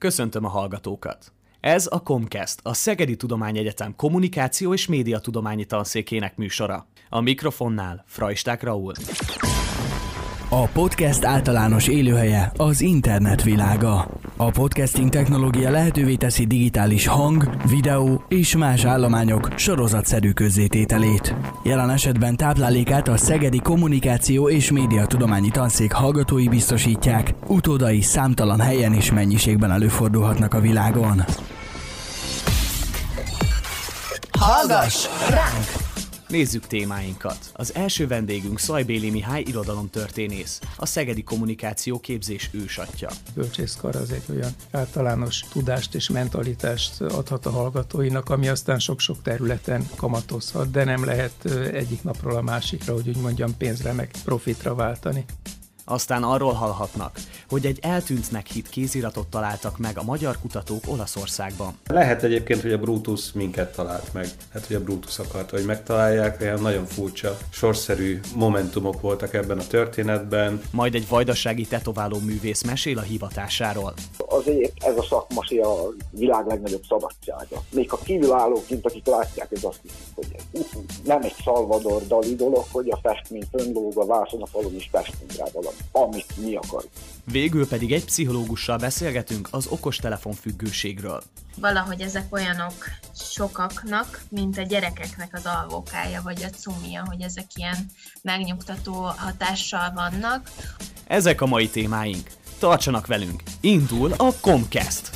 Köszöntöm a hallgatókat! Ez a Comcast, a Szegedi Tudományegyetem kommunikáció és médiatudományi tanszékének műsora. A mikrofonnál Frajsták Raúl. A podcast általános élőhelye az internet világa. A podcasting technológia lehetővé teszi digitális hang, videó és más állományok sorozatszerű közzétételét. Jelen esetben táplálékát a Szegedi Kommunikáció és Médiatudományi Tanszék hallgatói biztosítják, utódai számtalan helyen és mennyiségben előfordulhatnak a világon. Hallgass ránk! Nézzük témáinkat. Az első vendégünk Szajbéli Mihály irodalomtörténész, a Szegedi Kommunikáció Képzés ősatja. Bölcsészkar az egy olyan általános tudást és mentalitást adhat a hallgatóinak, ami aztán sok-sok területen kamatozhat, de nem lehet egyik napról a másikra, hogy úgy mondjam, pénzre meg profitra váltani. Aztán arról hallhatnak, hogy egy eltűntnek hit kéziratot találtak meg a magyar kutatók Olaszországban. Lehet egyébként, hogy a Brutus minket talált meg. Hát, hogy a Brutus akarta, hogy megtalálják, olyan nagyon furcsa, sorszerű momentumok voltak ebben a történetben. Majd egy vajdasági tetováló művész mesél a hivatásáról. Azért ez a szakma a világ legnagyobb szabadsága. Még a kívülállók, mint akik látják, ez azt hiszik, hogy ez nem egy Salvador Dali dolog, hogy a festmény fönnlóg a vászon a falon is festünk rá valami amit mi akarjuk. Végül pedig egy pszichológussal beszélgetünk az okostelefon függőségről. Valahogy ezek olyanok sokaknak, mint a gyerekeknek az alvókája vagy a cumia, hogy ezek ilyen megnyugtató hatással vannak. Ezek a mai témáink. Tartsanak velünk! Indul a Comcast!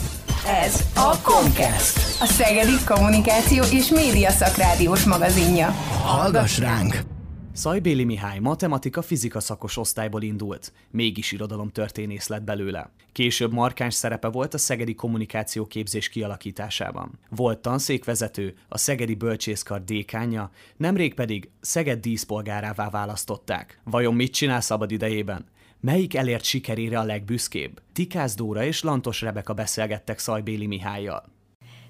Ez a Comcast, a Szegedi Kommunikáció és Média Szakrádiós magazinja. Hallgass ránk! Szajbéli Mihály matematika-fizika szakos osztályból indult, mégis irodalomtörténész lett belőle. Később markáns szerepe volt a szegedi kommunikációképzés kialakításában. Volt tanszékvezető, a szegedi bölcsészkar dékánja, nemrég pedig Szeged díszpolgárává választották. Vajon mit csinál szabad idejében? Melyik elért sikerére a legbüszkébb? Tikász Dóra és Lantos Rebeka beszélgettek Szajbéli Mihályjal.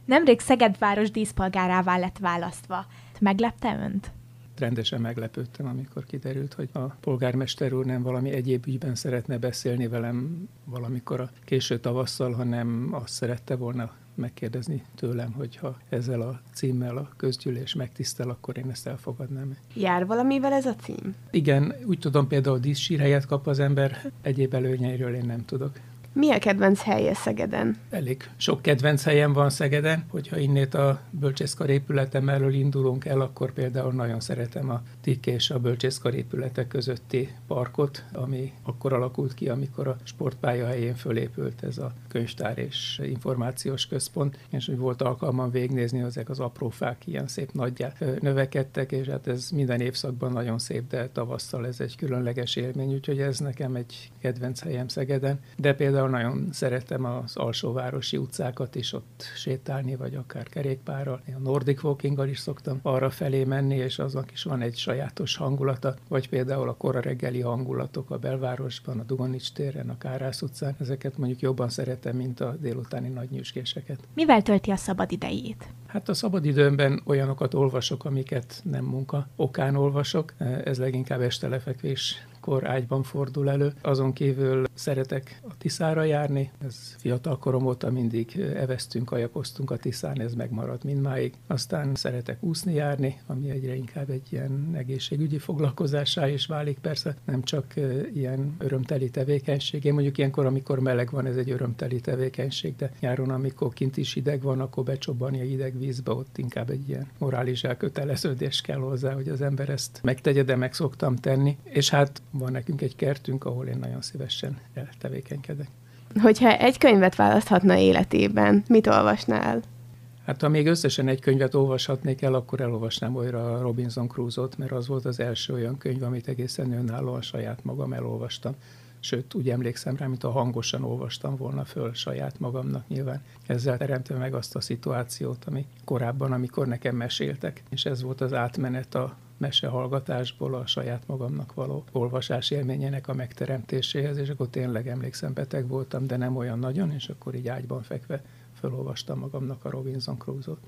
Nemrég Szeged város díszpolgárává lett választva. Meglepte önt? Rendesen meglepődtem, amikor kiderült, hogy a polgármester úr nem valami egyéb ügyben szeretne beszélni velem valamikor a késő tavasszal, hanem azt szerette volna megkérdezni tőlem, hogy ha ezzel a címmel a közgyűlés megtisztel, akkor én ezt elfogadnám. Jár valamivel ez a cím? Igen, úgy tudom például díszsírhelyet kap az ember, egyéb előnyeiről én nem tudok. Mi a kedvenc helye Szegeden? Elég sok kedvenc helyem van Szegeden, hogyha innét a bölcsészkar épületem elől indulunk el, akkor például nagyon szeretem a TIK és a bölcsészkar épületek közötti parkot, ami akkor alakult ki, amikor a sportpálya helyén fölépült ez a könyvtár és információs központ, és hogy volt alkalmam végnézni, ezek az apró fák ilyen szép nagyjá növekedtek, és hát ez minden évszakban nagyon szép, de tavasszal ez egy különleges élmény, úgyhogy ez nekem egy kedvenc helyem Szegeden, de például például nagyon szeretem az alsóvárosi utcákat is ott sétálni, vagy akár kerékpárral. A Nordic walking is szoktam arra felé menni, és aznak is van egy sajátos hangulata, vagy például a kora reggeli hangulatok a belvárosban, a Dugonics téren, a Kárász utcán. Ezeket mondjuk jobban szeretem, mint a délutáni nagy nyüskéseket. Mivel tölti a szabad idejét? Hát a szabadidőmben olyanokat olvasok, amiket nem munka okán olvasok. Ez leginkább este lefekvés kor ágyban fordul elő. Azon kívül szeretek a Tiszára járni, ez fiatal korom óta mindig eveztünk, kajakoztunk a Tiszán, ez megmaradt mindmáig. Aztán szeretek úszni járni, ami egyre inkább egy ilyen egészségügyi foglalkozásá is válik persze, nem csak ilyen örömteli tevékenység. Én mondjuk ilyenkor, amikor meleg van, ez egy örömteli tevékenység, de nyáron, amikor kint is hideg van, akkor becsobani a hideg vízbe, ott inkább egy ilyen morális elköteleződés kell hozzá, hogy az ember ezt megtegye, de meg szoktam tenni. És hát van nekünk egy kertünk, ahol én nagyon szívesen tevékenykedek. Hogyha egy könyvet választhatna életében, mit olvasnál? Hát ha még összesen egy könyvet olvashatnék el, akkor elolvasnám olyan Robinson Crusoe-t, mert az volt az első olyan könyv, amit egészen önállóan saját magam elolvastam. Sőt, úgy emlékszem rá, mint a hangosan olvastam volna föl saját magamnak nyilván. Ezzel teremtve meg azt a szituációt, ami korábban, amikor nekem meséltek. És ez volt az átmenet a mesehallgatásból a saját magamnak való olvasás élményének a megteremtéséhez, és akkor tényleg emlékszem, beteg voltam, de nem olyan nagyon, és akkor így ágyban fekve felolvastam magamnak a Robinson Crusoe-t.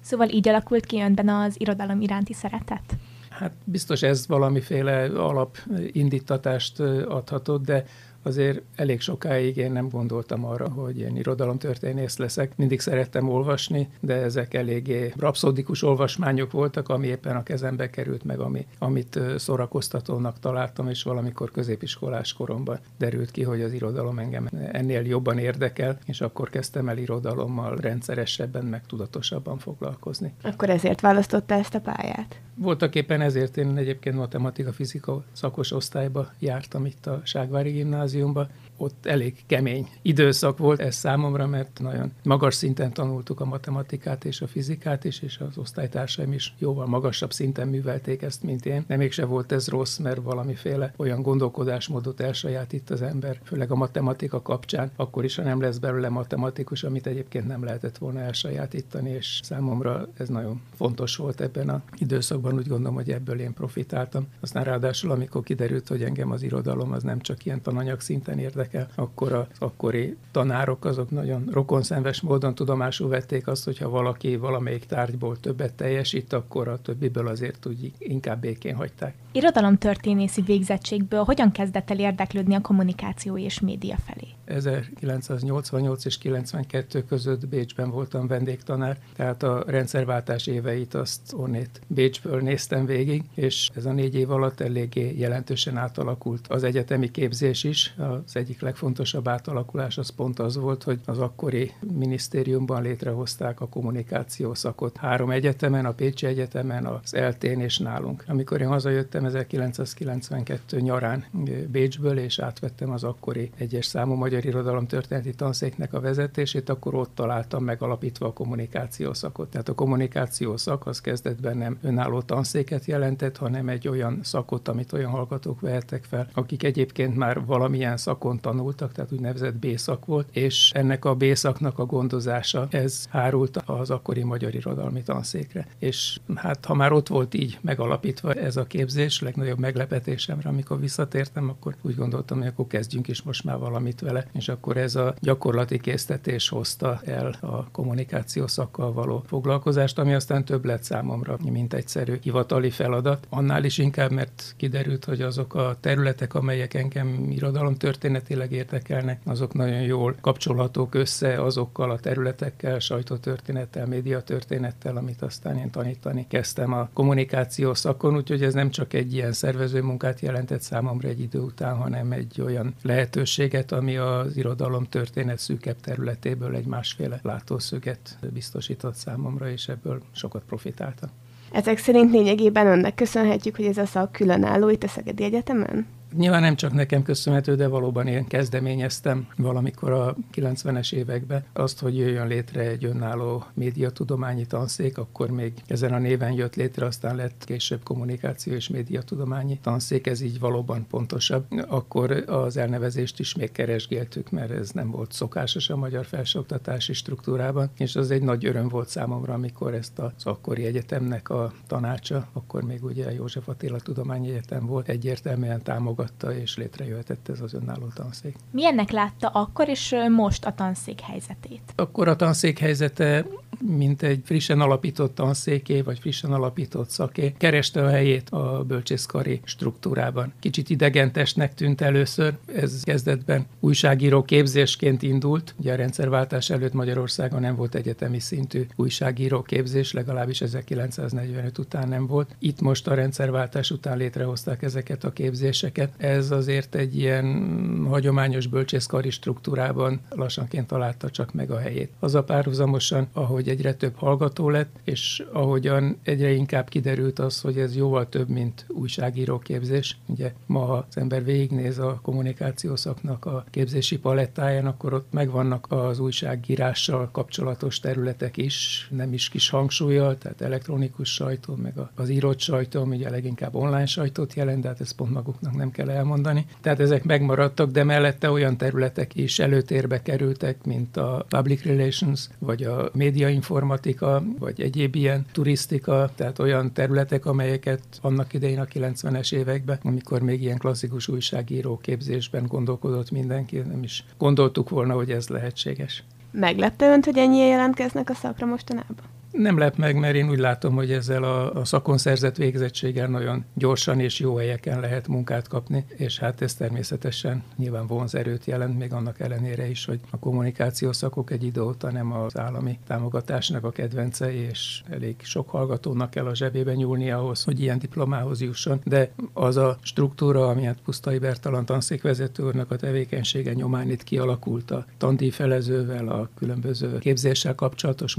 Szóval így alakult ki önben az irodalom iránti szeretet? Hát biztos ez valamiféle alapindítatást adhatott, de azért elég sokáig én nem gondoltam arra, hogy én irodalomtörténész leszek. Mindig szerettem olvasni, de ezek eléggé rapszódikus olvasmányok voltak, ami éppen a kezembe került meg, ami, amit szórakoztatónak találtam, és valamikor középiskolás koromban derült ki, hogy az irodalom engem ennél jobban érdekel, és akkor kezdtem el irodalommal rendszeresebben, meg tudatosabban foglalkozni. Akkor ezért választotta ezt a pályát? Voltak éppen ezért én egyébként matematika-fizika szakos osztályba jártam itt a Ságvári gimnáziumba, ott elég kemény időszak volt ez számomra, mert nagyon magas szinten tanultuk a matematikát és a fizikát is, és az osztálytársaim is jóval magasabb szinten művelték ezt, mint én. De mégse volt ez rossz, mert valamiféle olyan gondolkodásmódot elsajátít az ember, főleg a matematika kapcsán, akkor is, ha nem lesz belőle matematikus, amit egyébként nem lehetett volna elsajátítani, és számomra ez nagyon fontos volt ebben a időszakban, úgy gondolom, hogy ebből én profitáltam. Aztán ráadásul, amikor kiderült, hogy engem az irodalom az nem csak ilyen tananyag szinten érdekel, érdekel, akkor az akkori tanárok azok nagyon rokonszenves módon tudomásul vették azt, hogyha valaki valamelyik tárgyból többet teljesít, akkor a többiből azért úgy inkább békén hagyták. Irodalomtörténészi végzettségből hogyan kezdett el érdeklődni a kommunikáció és média felé? 1988 és 92 között Bécsben voltam vendégtanár, tehát a rendszerváltás éveit azt onnét Bécsből néztem végig, és ez a négy év alatt eléggé jelentősen átalakult az egyetemi képzés is. Az egyik legfontosabb átalakulás az pont az volt, hogy az akkori minisztériumban létrehozták a kommunikáció szakot három egyetemen, a Pécsi Egyetemen, az Eltén és nálunk. Amikor én hazajöttem 1992 nyarán Bécsből, és átvettem az akkori egyes számú magyar magyar irodalom történeti tanszéknek a vezetését, akkor ott találtam meg alapítva a kommunikáció szakot. Tehát a kommunikáció szak az kezdetben nem önálló tanszéket jelentett, hanem egy olyan szakot, amit olyan hallgatók vehettek fel, akik egyébként már valamilyen szakon tanultak, tehát úgynevezett B-szak volt, és ennek a B-szaknak a gondozása, ez hárult az akkori magyar irodalmi tanszékre. És hát ha már ott volt így megalapítva ez a képzés, legnagyobb meglepetésemre, amikor visszatértem, akkor úgy gondoltam, hogy akkor kezdjünk is most már valamit vele és akkor ez a gyakorlati késztetés hozta el a kommunikáció szakkal való foglalkozást, ami aztán több lett számomra, mint egyszerű hivatali feladat. Annál is inkább, mert kiderült, hogy azok a területek, amelyek engem irodalom történetileg érdekelnek, azok nagyon jól kapcsolhatók össze azokkal a területekkel, sajtótörténettel, médiatörténettel, amit aztán én tanítani kezdtem a kommunikáció szakon, úgyhogy ez nem csak egy ilyen szervező munkát jelentett számomra egy idő után, hanem egy olyan lehetőséget, ami a az irodalom történet szűkebb területéből egy másféle látószöget biztosított számomra, és ebből sokat profitáltam. Ezek szerint lényegében önnek köszönhetjük, hogy ez a szak különálló itt a Szegedi Egyetemen? Nyilván nem csak nekem köszönhető, de valóban én kezdeményeztem valamikor a 90-es években azt, hogy jöjjön létre egy önálló médiatudományi tanszék, akkor még ezen a néven jött létre, aztán lett később kommunikáció és médiatudományi tanszék, ez így valóban pontosabb. Akkor az elnevezést is még keresgéltük, mert ez nem volt szokásos a magyar felsőoktatási struktúrában, és az egy nagy öröm volt számomra, amikor ezt az akkori egyetemnek a tanácsa, akkor még ugye József Attila Tudományi Egyetem volt, egyértelműen támogat támogatta, és létrejöhetett ez az önálló tanszék. Milyennek látta akkor és most a tanszék helyzetét? Akkor a tanszék helyzete mint egy frissen alapított tanszéké, vagy frissen alapított szaké, kereste a helyét a bölcsészkari struktúrában. Kicsit idegentesnek tűnt először, ez kezdetben újságíró képzésként indult. Ugye a rendszerváltás előtt Magyarországon nem volt egyetemi szintű újságíró képzés, legalábbis 1945 után nem volt. Itt most a rendszerváltás után létrehozták ezeket a képzéseket. Ez azért egy ilyen hagyományos bölcsészkari struktúrában lassanként találta csak meg a helyét. Az a párhuzamosan, ahogy egyre több hallgató lett, és ahogyan egyre inkább kiderült az, hogy ez jóval több, mint újságíró képzés. Ugye ma, ha az ember végignéz a kommunikáció szaknak a képzési palettáján, akkor ott megvannak az újságírással kapcsolatos területek is, nem is kis hangsúlyjal, tehát elektronikus sajtó, meg az írott sajtó, ami ugye leginkább online sajtót jelent, de hát ezt pont maguknak nem kell elmondani. Tehát ezek megmaradtak, de mellette olyan területek is előtérbe kerültek, mint a public relations, vagy a média informatika, vagy egyéb ilyen turisztika, tehát olyan területek, amelyeket annak idején a 90-es években, amikor még ilyen klasszikus újságíró képzésben gondolkodott mindenki, nem is gondoltuk volna, hogy ez lehetséges. Meglepte önt, hogy ennyien jelentkeznek a szakra mostanában? Nem lep meg, mert én úgy látom, hogy ezzel a, a szakon szerzett végzettséggel nagyon gyorsan és jó helyeken lehet munkát kapni, és hát ez természetesen nyilván vonzerőt jelent, még annak ellenére is, hogy a kommunikáció szakok egy idő óta nem az állami támogatásnak a kedvencei, és elég sok hallgatónak kell a zsebébe nyúlni ahhoz, hogy ilyen diplomához jusson, de az a struktúra, ami hát Pusztai Bertalan tanszékvezető úrnak a tevékenysége nyomán itt kialakult a tandíjfelezővel, a különböző képzéssel kapcsolatos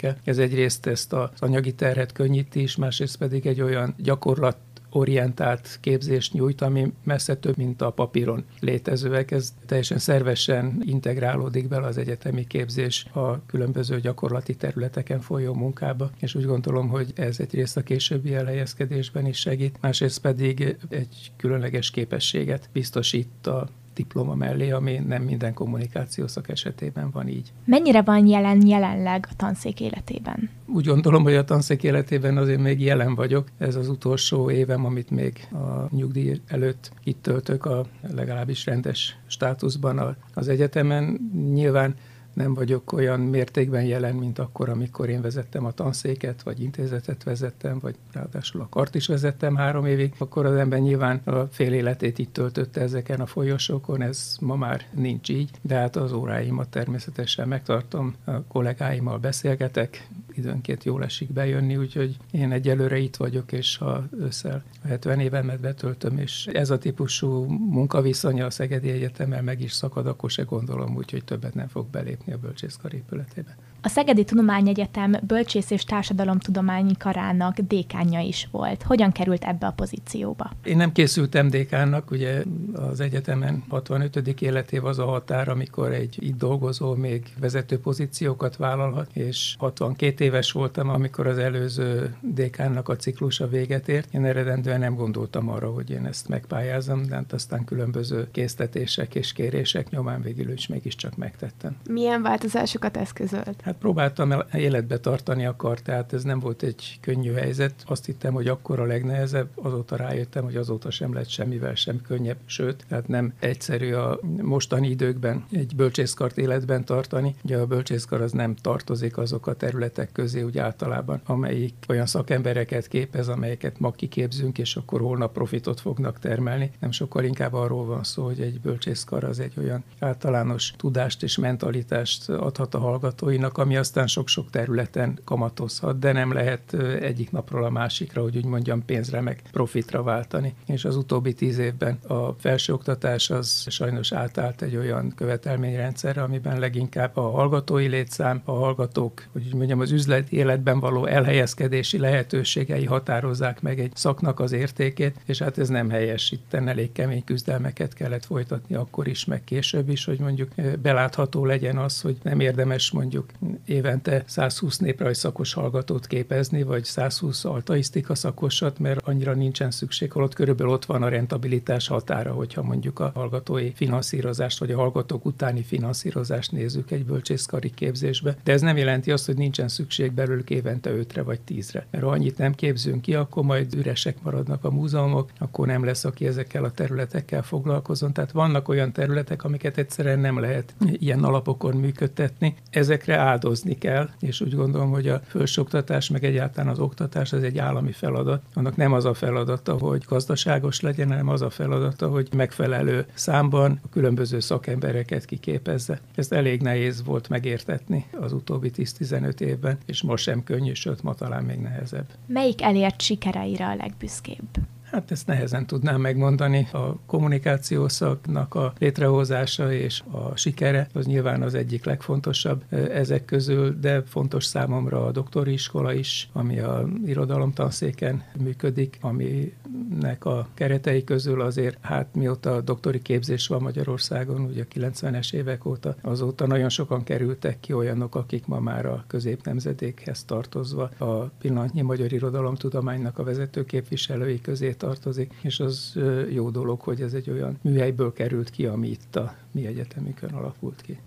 munkalehetőségekkel. Ez egyrészt ezt az anyagi terhet könnyíti is, másrészt pedig egy olyan gyakorlat orientált képzést nyújt, ami messze több, mint a papíron létezőek. Ez teljesen szervesen integrálódik bele az egyetemi képzés a különböző gyakorlati területeken folyó munkába, és úgy gondolom, hogy ez egyrészt a későbbi elhelyezkedésben is segít, másrészt pedig egy különleges képességet biztosít a diploma mellé, ami nem minden kommunikációszak esetében van így. Mennyire van jelen jelenleg a tanszék életében? Úgy gondolom, hogy a tanszék életében azért még jelen vagyok. Ez az utolsó évem, amit még a nyugdíj előtt itt töltök, a legalábbis rendes státuszban az egyetemen. Nyilván nem vagyok olyan mértékben jelen, mint akkor, amikor én vezettem a tanszéket, vagy intézetet vezettem, vagy ráadásul a kart is vezettem három évig, akkor az ember nyilván a fél életét itt töltötte ezeken a folyosókon, ez ma már nincs így, de hát az óráimat természetesen megtartom, a kollégáimmal beszélgetek, időnként jól esik bejönni, úgyhogy én egyelőre itt vagyok, és ha össze 70 évemet betöltöm, és ez a típusú munkaviszonya a Szegedi Egyetemmel meg is szakad, akkor se gondolom, úgyhogy többet nem fog belépni a bölcsészkar épületébe. A Szegedi Tudományegyetem bölcsész és társadalomtudományi karának dékánja is volt. Hogyan került ebbe a pozícióba? Én nem készültem dékánnak, ugye az egyetemen 65. életév az a határ, amikor egy itt dolgozó még vezető pozíciókat vállalhat, és 62 éves voltam, amikor az előző dékánnak a ciklusa véget ért. Én eredendően nem gondoltam arra, hogy én ezt megpályázom, de hát aztán különböző késztetések és kérések nyomán végül is mégiscsak megtettem. Milyen változásokat eszközölt? Hát próbáltam el életbe tartani akar, tehát ez nem volt egy könnyű helyzet. Azt hittem, hogy akkor a legnehezebb, azóta rájöttem, hogy azóta sem lett semmivel sem könnyebb, sőt, tehát nem egyszerű a mostani időkben egy bölcsészkart életben tartani. Ugye a bölcsészkar az nem tartozik azok a területek közé úgy általában, amelyik olyan szakembereket képez, amelyeket ma kiképzünk, és akkor holnap profitot fognak termelni. Nem sokkal inkább arról van szó, hogy egy bölcsészkar az egy olyan általános tudást és mentalitást adhat a hallgatóinak, ami aztán sok-sok területen kamatozhat, de nem lehet egyik napról a másikra, hogy úgy mondjam, pénzre meg profitra váltani. És az utóbbi tíz évben a felsőoktatás az sajnos átállt egy olyan követelményrendszerre, amiben leginkább a hallgatói létszám, a hallgatók, hogy úgy mondjam, az üzleti életben való elhelyezkedési lehetőségei határozzák meg egy szaknak az értékét, és hát ez nem helyes. Itt elég kemény küzdelmeket kellett folytatni akkor is, meg később is, hogy mondjuk belátható legyen az, hogy nem érdemes mondjuk évente 120 néprajszakos hallgatót képezni, vagy 120 altaisztika szakosat, mert annyira nincsen szükség, holott körülbelül ott van a rentabilitás határa, hogyha mondjuk a hallgatói finanszírozást, vagy a hallgatók utáni finanszírozást nézzük egy bölcsészkari képzésbe. De ez nem jelenti azt, hogy nincsen szükség belőlük évente 5-re vagy 10-re. Mert ha annyit nem képzünk ki, akkor majd üresek maradnak a múzeumok, akkor nem lesz, aki ezekkel a területekkel foglalkozon. Tehát vannak olyan területek, amiket egyszerűen nem lehet ilyen alapokon működtetni. Ezekre áldozni kell, és úgy gondolom, hogy a felsőoktatás, meg egyáltalán az oktatás az egy állami feladat. Annak nem az a feladata, hogy gazdaságos legyen, hanem az a feladata, hogy megfelelő számban a különböző szakembereket kiképezze. Ezt elég nehéz volt megértetni az utóbbi 10-15 évben, és most sem könnyű, sőt, ma talán még nehezebb. Melyik elért sikereire a legbüszkébb? Hát ezt nehezen tudnám megmondani. A kommunikációszaknak a létrehozása és a sikere az nyilván az egyik legfontosabb ezek közül, de fontos számomra a doktori iskola is, ami a irodalomtanszéken működik, aminek a keretei közül azért, hát mióta a doktori képzés van Magyarországon, ugye a 90-es évek óta, azóta nagyon sokan kerültek ki olyanok, akik ma már a középnemzedékhez tartozva a pillanatnyi magyar irodalomtudománynak a vezető képviselői közé tartozik, és az jó dolog, hogy ez egy olyan műhelyből került ki, ami itt a mi egyetemükön alakult ki.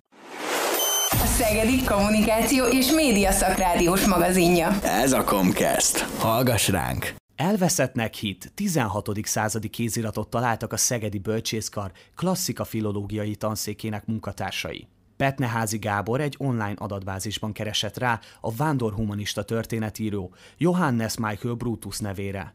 A Szegedi Kommunikáció és Média Szakrádiós magazinja. Ez a Comcast. Hallgass ránk! Elveszettnek hit 16. századi kéziratot találtak a Szegedi Bölcsészkar klasszika filológiai tanszékének munkatársai. Petneházi Gábor egy online adatbázisban keresett rá a vándorhumanista történetíró Johannes Michael Brutus nevére.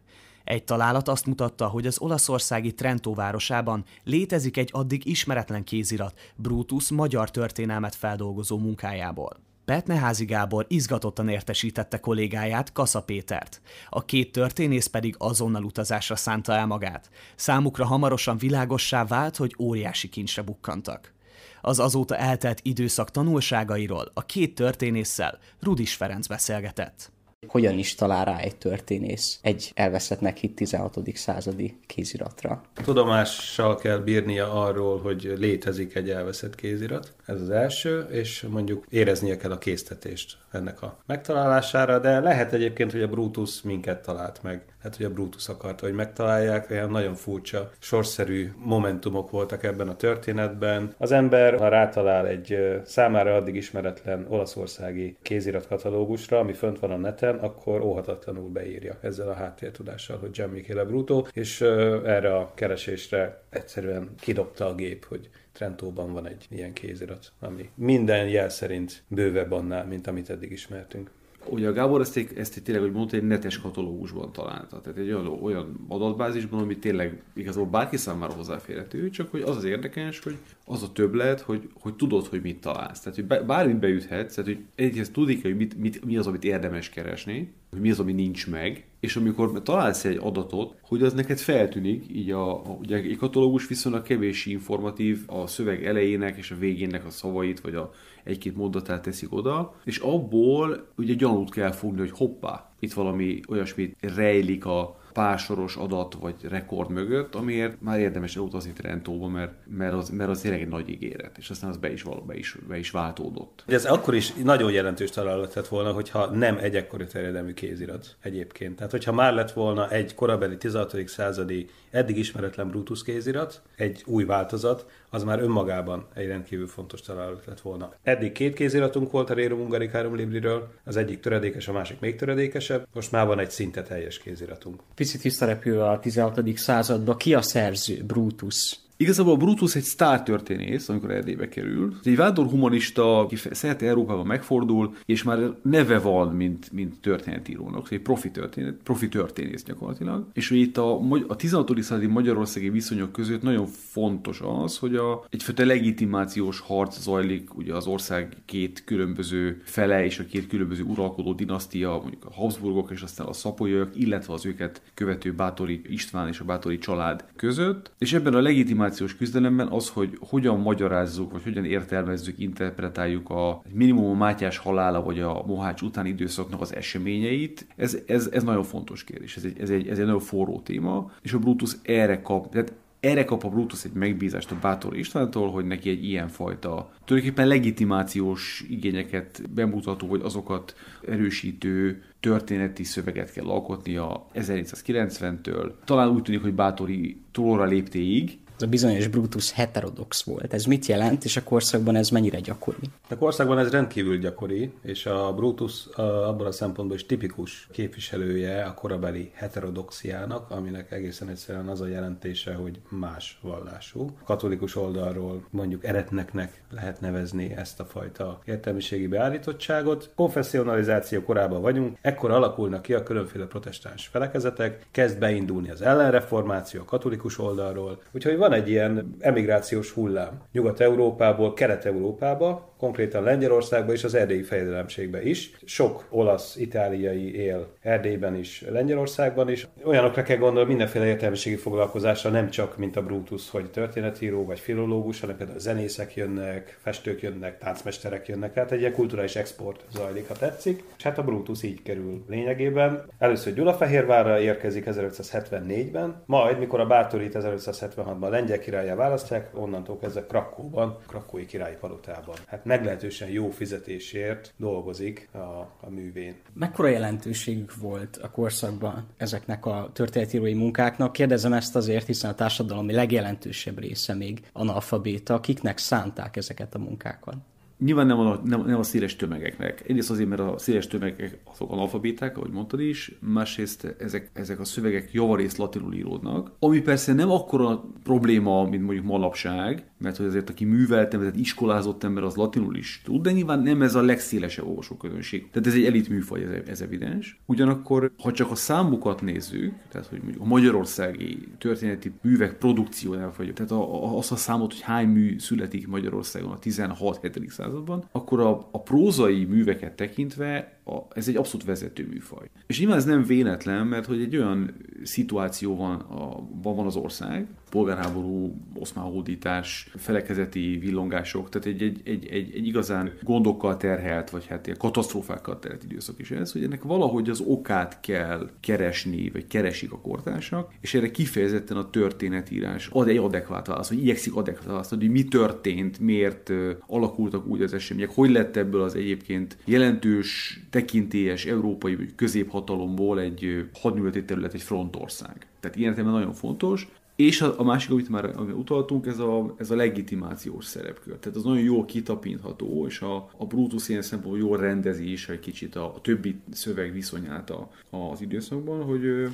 Egy találat azt mutatta, hogy az olaszországi Trento városában létezik egy addig ismeretlen kézirat Brutus magyar történelmet feldolgozó munkájából. Petneházi Gábor izgatottan értesítette kollégáját, Kassa Pétert. A két történész pedig azonnal utazásra szánta el magát. Számukra hamarosan világossá vált, hogy óriási kincsre bukkantak. Az azóta eltelt időszak tanulságairól a két történésszel Rudis Ferenc beszélgetett. Hogyan is talál rá egy történész egy elveszettnek hit 16. századi kéziratra? Tudomással kell bírnia arról, hogy létezik egy elveszett kézirat, ez az első, és mondjuk éreznie kell a késztetést ennek a megtalálására, de lehet egyébként, hogy a Brutus minket talált meg. Hát, hogy a Brutus akarta, hogy megtalálják, olyan nagyon furcsa, sorszerű momentumok voltak ebben a történetben. Az ember, ha rátalál egy számára addig ismeretlen olaszországi kéziratkatalógusra, ami fönt van a neten, akkor óhatatlanul beírja ezzel a háttértudással, hogy Gian Michele Bruto, és erre a keresésre egyszerűen kidobta a gép, hogy Trentóban van egy ilyen kézirat, ami minden jel szerint bővebb annál, mint amit eddig ismertünk. Ugye a Gábor ezt, ezt tényleg, hogy mondta, egy netes katalógusban találta. Tehát egy olyan, olyan adatbázisban, ami tényleg igazából bárki számára hozzáférhető, csak hogy az az érdekes, hogy az a többlet, hogy, hogy tudod, hogy mit találsz. Tehát, hogy bármit beüthetsz, tehát, hogy egyrészt tudik, hogy mit, mit, mi az, amit érdemes keresni, hogy mi az, ami nincs meg, és amikor találsz egy adatot, hogy az neked feltűnik, így a, a ugye egy katalógus viszonylag kevés informatív, a szöveg elejének és a végének a szavait, vagy a egy-két mondatát teszik oda, és abból ugye gyanút kell fogni, hogy hoppá, itt valami olyasmi rejlik a pársoros adat vagy rekord mögött, amiért már érdemes elutazni Trentóba, mert, mert, az, mert az tényleg egy nagy ígéret, és aztán az be is, be is, be is váltódott. Ez akkor is nagyon jelentős találat lett volna, hogyha nem egy ekkori terjedelmű kézirat egyébként. Tehát, hogyha már lett volna egy korabeli 16. századi eddig ismeretlen Brutus kézirat, egy új változat, az már önmagában egy rendkívül fontos találat lett volna. Eddig két kéziratunk volt a Rerum Ungaricarum Libriről, az egyik töredékes, a másik még töredékesebb, most már van egy szinte teljes kéziratunk. Picit visszarepül a 16. századba, ki a szerző? Brutus. Igazából Brutus egy történész, amikor Erdélybe kerül. Egy vándorhumanista, aki szerte Európában megfordul, és már neve van, mint, mint történetírónak, egy profi, történet, profi történész gyakorlatilag. És hogy itt a, a 16. századi magyarországi viszonyok között nagyon fontos az, hogy a, egyfajta legitimációs harc zajlik ugye az ország két különböző fele és a két különböző uralkodó dinasztia, mondjuk a Habsburgok és aztán a szapolyok, illetve az őket követő Bátori István és a Bátori család között. És ebben a legitimációs információs küzdelemben az, hogy hogyan magyarázzuk, vagy hogyan értelmezzük, interpretáljuk a minimum a Mátyás halála, vagy a Mohács utáni időszaknak az eseményeit, ez, ez, ez nagyon fontos kérdés, ez egy, ez, egy, ez egy nagyon forró téma, és a Brutus erre kap, tehát erre kap a Brutus egy megbízást a Bátor Istvántól, hogy neki egy ilyenfajta tulajdonképpen legitimációs igényeket bemutató, vagy azokat erősítő történeti szöveget kell alkotnia 1490-től. Talán úgy tűnik, hogy Bátori túlóra léptéig, ez a bizonyos Brutus heterodox volt. Ez mit jelent, és a korszakban ez mennyire gyakori? A korszakban ez rendkívül gyakori, és a Brutus abban a szempontból is tipikus képviselője a korabeli heterodoxiának, aminek egészen egyszerűen az a jelentése, hogy más vallású. A katolikus oldalról mondjuk eretneknek lehet nevezni ezt a fajta értelmiségi beállítottságot. Konfessionalizáció korában vagyunk, ekkor alakulnak ki a különféle protestáns felekezetek, kezd beindulni az ellenreformáció a katolikus oldalról, úgyhogy van egy ilyen emigrációs hullám. Nyugat-Európából Kelet-Európába, konkrétan Lengyelországba és az erdélyi fejedelemségbe is. Sok olasz, itáliai él Erdélyben is, Lengyelországban is. Olyanokra kell gondolni mindenféle értelmiségi foglalkozásra, nem csak mint a Brutus, hogy történetíró vagy filológus, hanem például zenészek jönnek, festők jönnek, táncmesterek jönnek, tehát egy ilyen kulturális export zajlik, ha tetszik. És hát a Brutus így kerül lényegében. Először Gyulafehérvárra érkezik 1574-ben, majd mikor a Bátorit 1576-ban lengyel királyá választják, onnantól kezdve Krakóban, Krakói királyi palotában. Hát meglehetősen jó fizetésért dolgozik a, a művén. Mekkora jelentőségük volt a korszakban ezeknek a történetírói munkáknak? Kérdezem ezt azért, hiszen a társadalom legjelentősebb része még analfabéta, akiknek szánták ezeket a munkákat. Nyilván nem a, nem, nem a széles tömegeknek. Egyrészt azért, mert a széles tömegek azok analfabéták, ahogy mondtad is, másrészt ezek, ezek a szövegek javarészt latinul íródnak, ami persze nem akkora probléma, mint mondjuk manapság, mert hogy azért aki művelt tehát iskolázott ember az latinul is tud, de nyilván nem ez a legszélesebb olvasóközönség. Tehát ez egy elit műfaj, ez, ez evidens. Ugyanakkor, ha csak a számukat nézzük, tehát hogy mondjuk a magyarországi történeti művek produkciójával vagy, tehát a, a, azt a számot, hogy hány mű születik Magyarországon a 16-7. Században, akkor a, a prózai műveket tekintve a, ez egy abszolút vezető műfaj. És nyilván ez nem véletlen, mert hogy egy olyan szituáció van, a, van az ország, polgárháború, oszmán hódítás, felekezeti villongások, tehát egy, egy, egy, egy, egy igazán gondokkal terhelt, vagy hát ilyen katasztrófákkal terhelt időszak is ez, hogy ennek valahogy az okát kell keresni, vagy keresik a kortársak, és erre kifejezetten a történetírás ad egy adekvát választ, vagy igyekszik adekvát választ, hogy mi történt, miért alakultak úgy az események, hogy lett ebből az egyébként jelentős tekintélyes európai vagy középhatalomból egy hadműveleti terület, egy frontország. Tehát ilyen nagyon fontos, és a, a másik, amit már amit utaltunk, ez a, ez a legitimációs szerepkör. Tehát az nagyon jól kitapintható, és a, a Brutus ilyen szempontból jól rendezi is egy kicsit a, a többi szöveg viszonyát a, az időszakban, hogy ö,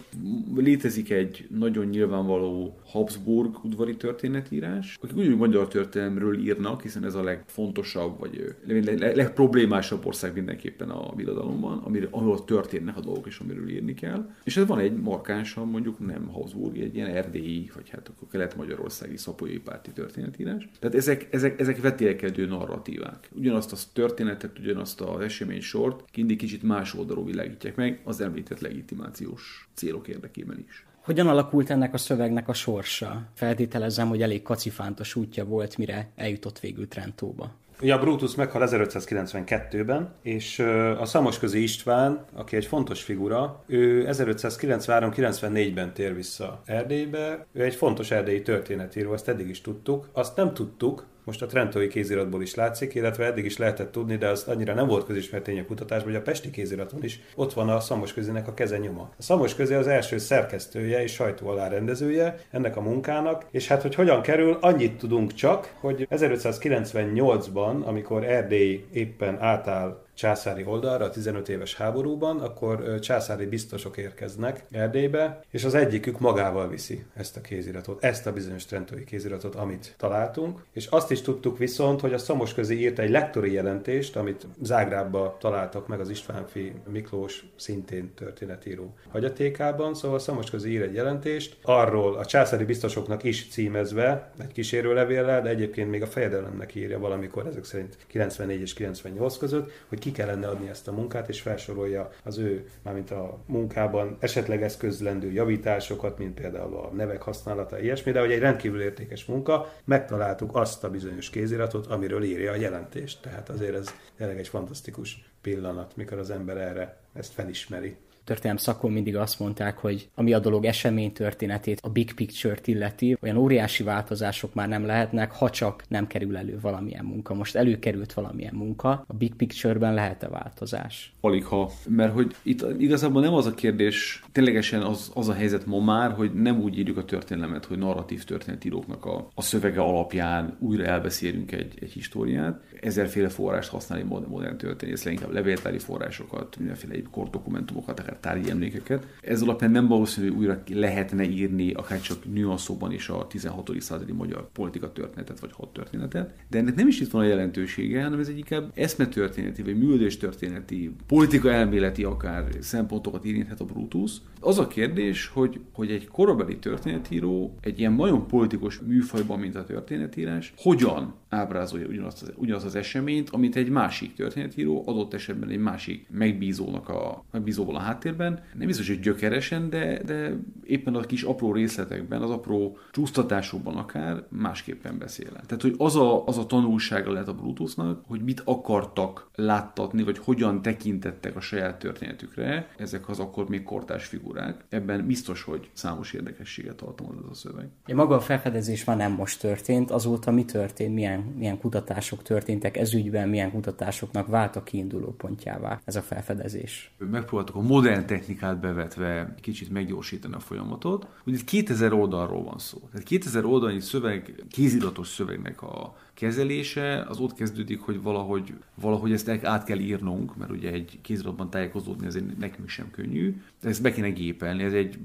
létezik egy nagyon nyilvánvaló Habsburg udvari történetírás, akik úgy magyar történelemről írnak, hiszen ez a legfontosabb, vagy leg, legproblémásabb ország mindenképpen a birodalomban, amire, ahol történnek a dolgok, és amiről írni kell. És ez van egy markánsan, mondjuk nem Habsburg, egy ilyen erdélyi vagy hát akkor kelet-magyarországi szapolyai párti történetírás. Tehát ezek, ezek, ezek vetélkedő narratívák. Ugyanazt a történetet, ugyanazt az esemény sort mindig kicsit más oldalról világítják meg, az említett legitimációs célok érdekében is. Hogyan alakult ennek a szövegnek a sorsa? Feltételezem, hogy elég kacifántos útja volt, mire eljutott végül Trentóba. Ja, Brutus meghal 1592-ben, és a Szamosközi István, aki egy fontos figura, ő 1593-94-ben tér vissza Erdélybe. Ő egy fontos erdélyi történetíró, ezt eddig is tudtuk. Azt nem tudtuk, most a Trentói kéziratból is látszik, illetve eddig is lehetett tudni, de az annyira nem volt közismert tény a kutatásban, hogy a Pesti kéziraton is ott van a Szamos Közinek a keze nyoma. A Szamos Közi az első szerkesztője és sajtó alárendezője ennek a munkának, és hát hogy hogyan kerül, annyit tudunk csak, hogy 1598-ban, amikor Erdély éppen átáll császári oldalra a 15 éves háborúban, akkor császári biztosok érkeznek Erdélybe, és az egyikük magával viszi ezt a kéziratot, ezt a bizonyos trentói kéziratot, amit találtunk. És azt is tudtuk viszont, hogy a Szamos közi írt egy lektori jelentést, amit Zágrábba találtak meg az Istvánfi Miklós szintén történetíró hagyatékában, szóval a Szamos közi ír egy jelentést, arról a császári biztosoknak is címezve, egy kísérőlevéllel, de egyébként még a fejedelemnek írja valamikor ezek szerint 94 és 98 között, hogy ki kellene adni ezt a munkát, és felsorolja az ő, mármint a munkában esetleg eszközlendő javításokat, mint például a nevek használata, ilyesmi, de hogy egy rendkívül értékes munka, megtaláltuk azt a bizonyos kéziratot, amiről írja a jelentést. Tehát azért ez tényleg egy fantasztikus pillanat, mikor az ember erre ezt felismeri történelem szakon mindig azt mondták, hogy ami a dolog esemény történetét, a big picture-t illeti, olyan óriási változások már nem lehetnek, ha csak nem kerül elő valamilyen munka. Most előkerült valamilyen munka, a big picture-ben lehet-e változás? Alig ha, mert hogy itt igazából nem az a kérdés, ténylegesen az, az a helyzet ma már, hogy nem úgy írjuk a történelmet, hogy narratív történetíróknak a, a szövege alapján újra elbeszélünk egy, egy históriát. Ezerféle forrást használni modern, történész, inkább levéltári forrásokat, mindenféle kordokumentumokat, akár tárgyi emlékeket. Ez alapján nem valószínű, hogy újra lehetne írni akár csak nüanszokban is a 16. századi magyar politika történetet, vagy hadtörténetet. De ennek nem is itt van a jelentősége, hanem ez egy inkább eszmetörténeti, vagy művődés történeti, politika elméleti akár szempontokat érinthet a Brutus. Az a kérdés, hogy, hogy egy korabeli történetíró egy ilyen nagyon politikus műfajban, mint a történetírás, hogyan ábrázolja ugyanazt az, ugyanazt az eseményt, amit egy másik történetíró, adott esetben egy másik megbízónak a, megbízóval a háttérben, nem biztos, hogy gyökeresen, de, de éppen a kis apró részletekben, az apró csúsztatásokban akár másképpen beszél. Tehát, hogy az a, az a tanulsága lehet a Brutusnak, hogy mit akartak láttatni, vagy hogyan tekintettek a saját történetükre ezek az akkor még kortás figurák. Ebben biztos, hogy számos érdekességet tartalmaz ez a szöveg. Ja, maga a felfedezés már nem most történt, azóta mi történt, milyen milyen kutatások történtek ez ügyben, milyen kutatásoknak vált a kiinduló pontjává ez a felfedezés. Megpróbáltuk a modern technikát bevetve kicsit meggyorsítani a folyamatot. Ugye itt 2000 oldalról van szó. Tehát 2000 oldalnyi szöveg, kéziratos szövegnek a kezelése az ott kezdődik, hogy valahogy, valahogy ezt át kell írnunk, mert ugye egy kéziratban tájékozódni azért nekünk sem könnyű. Ezt be kéne gépelni, ez egy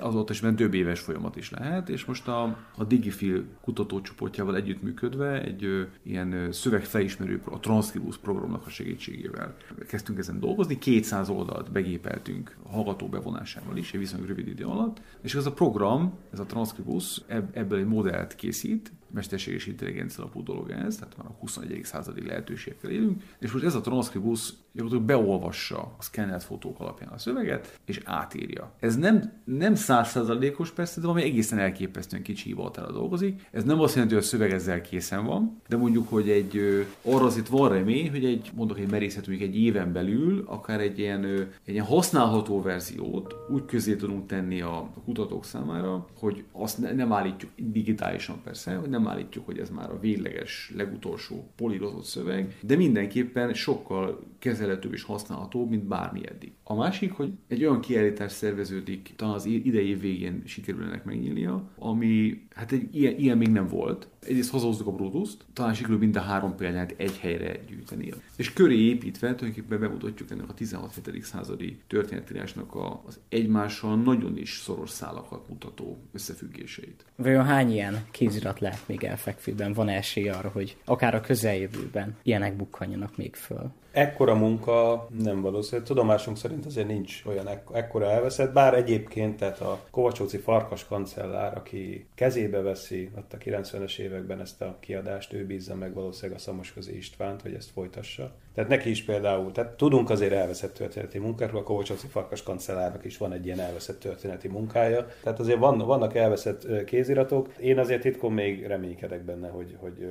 azóta is több éves folyamat is lehet, és most a, a Digifil kutatócsoportjával együttműködve egy ö, ilyen szövegfelismerő, a Transcribus programnak a segítségével kezdtünk ezen dolgozni, 200 oldalt begépeltünk hallgató bevonásával is, egy viszonylag rövid idő alatt, és ez a program, ez a Transcribus ebből egy modellt készít, mesterséges intelligencia alapú dolog ez, tehát már a 21. századi lehetőségekkel élünk, és most ez a Transcribus gyakorlatilag beolvassa a szkennelt fotók alapján a szöveget, és átírja. Ez nem, nem százszázalékos persze, de valami egészen elképesztően kicsi hivatára dolgozik. Ez nem azt jelenti, hogy a szöveg ezzel készen van, de mondjuk, hogy egy arra az itt van remény, hogy egy, mondok egy merészet, mondjuk egy éven belül, akár egy ilyen, egy ilyen használható verziót úgy közé tudunk tenni a kutatók számára, hogy azt ne, nem állítjuk digitálisan persze, hogy nem állítjuk, hogy ez már a végleges, legutolsó polírozott szöveg, de mindenképpen sokkal kezelhetőbb és használhatóbb, mint bármi eddig. A másik, hogy egy olyan kiállítás szerveződik, talán az idei végén sikerül ennek megnyílnia, ami, hát egy ilyen, ilyen még nem volt. Egyrészt hazahozzuk a Brutus-t, talán sikerül mind a három példát egy helyre gyűjteni. És köré építve tulajdonképpen bemutatjuk ennek a 16. századi történetírásnak a, az egymással nagyon is szoros szálakat mutató összefüggéseit. Vajon hány ilyen kézirat lehet még elfekvőben? Van esély arra, hogy akár a közeljövőben ilyenek bukkanjanak még föl? Ekkora munka nem valószínű. Tudomásunk szerint azért nincs olyan ek- ekkora elveszett, bár egyébként tehát a Kovacsóci farkas kancellár, aki kezébe veszi ott a 90-es években ezt a kiadást, ő bízza meg valószínűleg a Szamosközi Istvánt, hogy ezt folytassa. Tehát neki is például, tehát tudunk azért elveszett történeti munkáról, a Kovacsóci farkas kancellárnak is van egy ilyen elveszett történeti munkája. Tehát azért van, vannak elveszett kéziratok. Én azért titkon még reménykedek benne, hogy, hogy,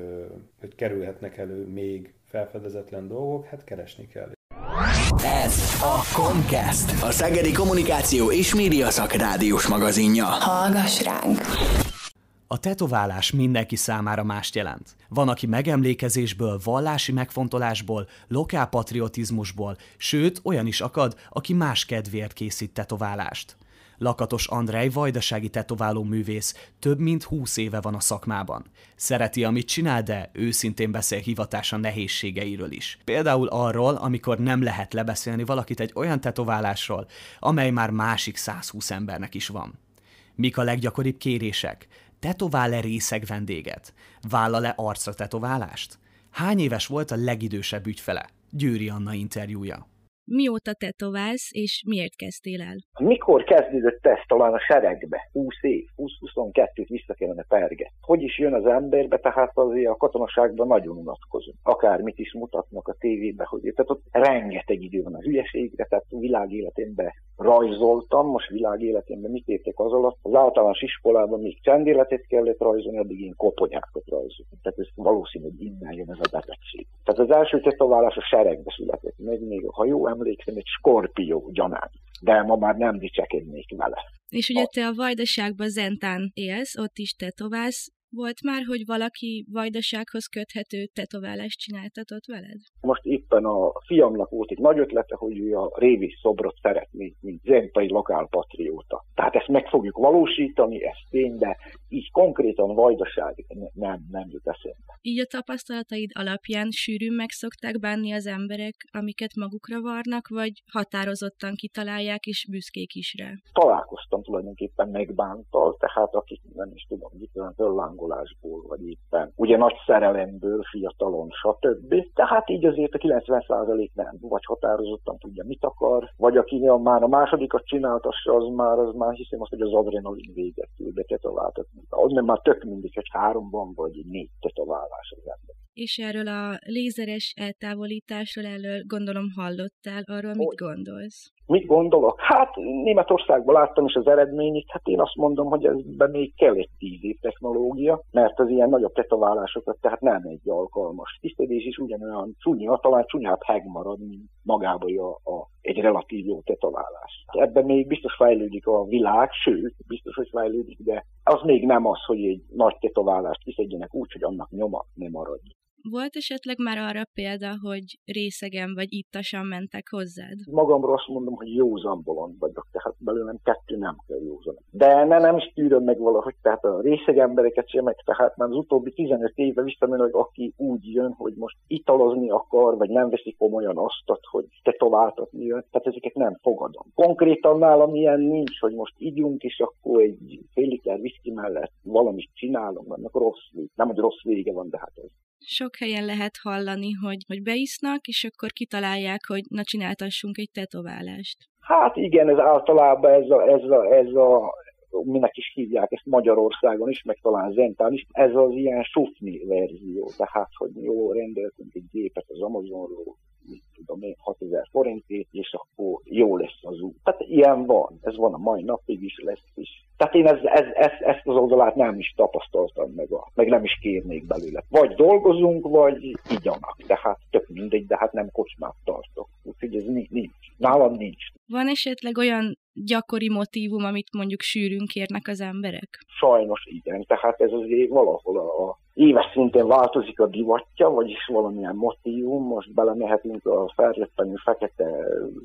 hogy kerülhetnek elő még felfedezetlen dolgok, hát keresni kell. Ez a Comcast, a Szegedi Kommunikáció és Média Szakrádiós magazinja. Hallgass ránk! A tetoválás mindenki számára mást jelent. Van, aki megemlékezésből, vallási megfontolásból, lokálpatriotizmusból, sőt, olyan is akad, aki más kedvéért készít tetoválást. Lakatos Andrej vajdasági tetováló művész, több mint húsz éve van a szakmában. Szereti, amit csinál, de őszintén beszél hivatása nehézségeiről is. Például arról, amikor nem lehet lebeszélni valakit egy olyan tetoválásról, amely már másik 120 embernek is van. Mik a leggyakoribb kérések? Tetovál-e részeg vendéget? Vállal-e arcra tetoválást? Hány éves volt a legidősebb ügyfele? Győri Anna interjúja. Mióta tetoválsz, és miért kezdtél el? Mikor kezdődött ez talán a seregbe? 20 év, 20-22-t vissza kellene perget. Hogy is jön az emberbe, tehát azért a katonaságban nagyon unatkozunk. Akármit is mutatnak a tévébe, hogy tehát ott rengeteg idő van a hülyeségre, tehát világéletemben rajzoltam, most világéletemben mit értek az alatt? Az általános iskolában még csendéletet kellett rajzolni, addig én koponyákat rajzoltam. Tehát ez valószínű, hogy innen jön ez a betegség. Tehát az első tetoválás a seregbe született, meg még ha jó emlékszem, egy skorpió gyanán. De ma már nem dicsekednék vele. És ugye te a Vajdaságban Zentán élsz, ott is tetoválsz, volt már, hogy valaki vajdasághoz köthető tetoválást csináltatott veled? Most éppen a fiamnak volt egy nagy ötlete, hogy ő a révi szobrot szeretné, mint zentai lokálpatrióta. Tehát ezt meg fogjuk valósítani, ez tény, de így konkrétan vajdaság nem, nem jut eszembe. Így a tapasztalataid alapján sűrűn meg szokták bánni az emberek, amiket magukra varnak, vagy határozottan kitalálják és büszkék is rá? Találkoztam tulajdonképpen megbántal, tehát akik nem is tudom, mit olyan hangolásból, vagy éppen ugye nagy szerelemből, fiatalon, stb. Tehát így azért a 90% nem, vagy határozottan tudja, mit akar, vagy aki már a másodikat csináltassa, az már, az már hiszem azt, hogy az adrenalin véget ül be nem már tök mindig, hogy háromban vagy négy tetoválás az ember. És erről a lézeres eltávolításról elől gondolom hallottál, arról mit gondolsz? Mit gondolok? Hát Németországban láttam is az eredményét, hát én azt mondom, hogy ezben még kell egy tíz év technológia, mert az ilyen nagyobb tetoválásokat tehát nem egy alkalmas. Tisztedés is ugyanolyan csúnya, talán csúnyább heg marad, mint magában a, a, egy relatív jó tetoválás. Ebben még biztos fejlődik a világ, sőt, biztos, hogy fejlődik, de az még nem az, hogy egy nagy tetoválást kiszedjenek úgy, hogy annak nyoma nem maradjon. Volt esetleg már arra példa, hogy részegen vagy ittasan mentek hozzád? Magamról azt mondom, hogy józan bolond vagyok, tehát belőlem kettő nem kell józan. De ne, nem is tűröm meg valahogy, tehát a részeg embereket sem, meg tehát már az utóbbi 15 évben visszamenőleg, aki úgy jön, hogy most italozni akar, vagy nem veszi komolyan azt, hogy te továbbtatni jön, tehát ezeket nem fogadom. Konkrétan nálam ilyen nincs, hogy most ígyunk, és akkor egy fél liter viszki mellett valamit csinálunk, annak rossz. Nem, hogy rossz vége van, de hát ez sok helyen lehet hallani, hogy, hogy beisznak, és akkor kitalálják, hogy na csináltassunk egy tetoválást. Hát igen, ez általában ez a, ez a, ez a minek is hívják ezt Magyarországon is, meg talán Zentán is, ez az ilyen sufni verzió, tehát, hogy jó, rendeltünk egy gépet az Amazonról, mit tudom én, 6000 forintét, és akkor jó lesz az út. Tehát ilyen van, ez van a mai napig is, lesz is. Tehát én ez, ez, ez, ezt az oldalát nem is tapasztaltam meg, a, meg nem is kérnék belőle. Vagy dolgozunk, vagy igyanak. Tehát tök mindegy, de hát nem kocsmát tartok. Úgyhogy ez nincs. Nálam nincs. Van esetleg olyan gyakori motívum, amit mondjuk sűrűn kérnek az emberek? Sajnos igen, tehát ez azért valahol a, a éves szinten változik a divatja, vagyis valamilyen motívum, most belemehetünk a felröppenő fekete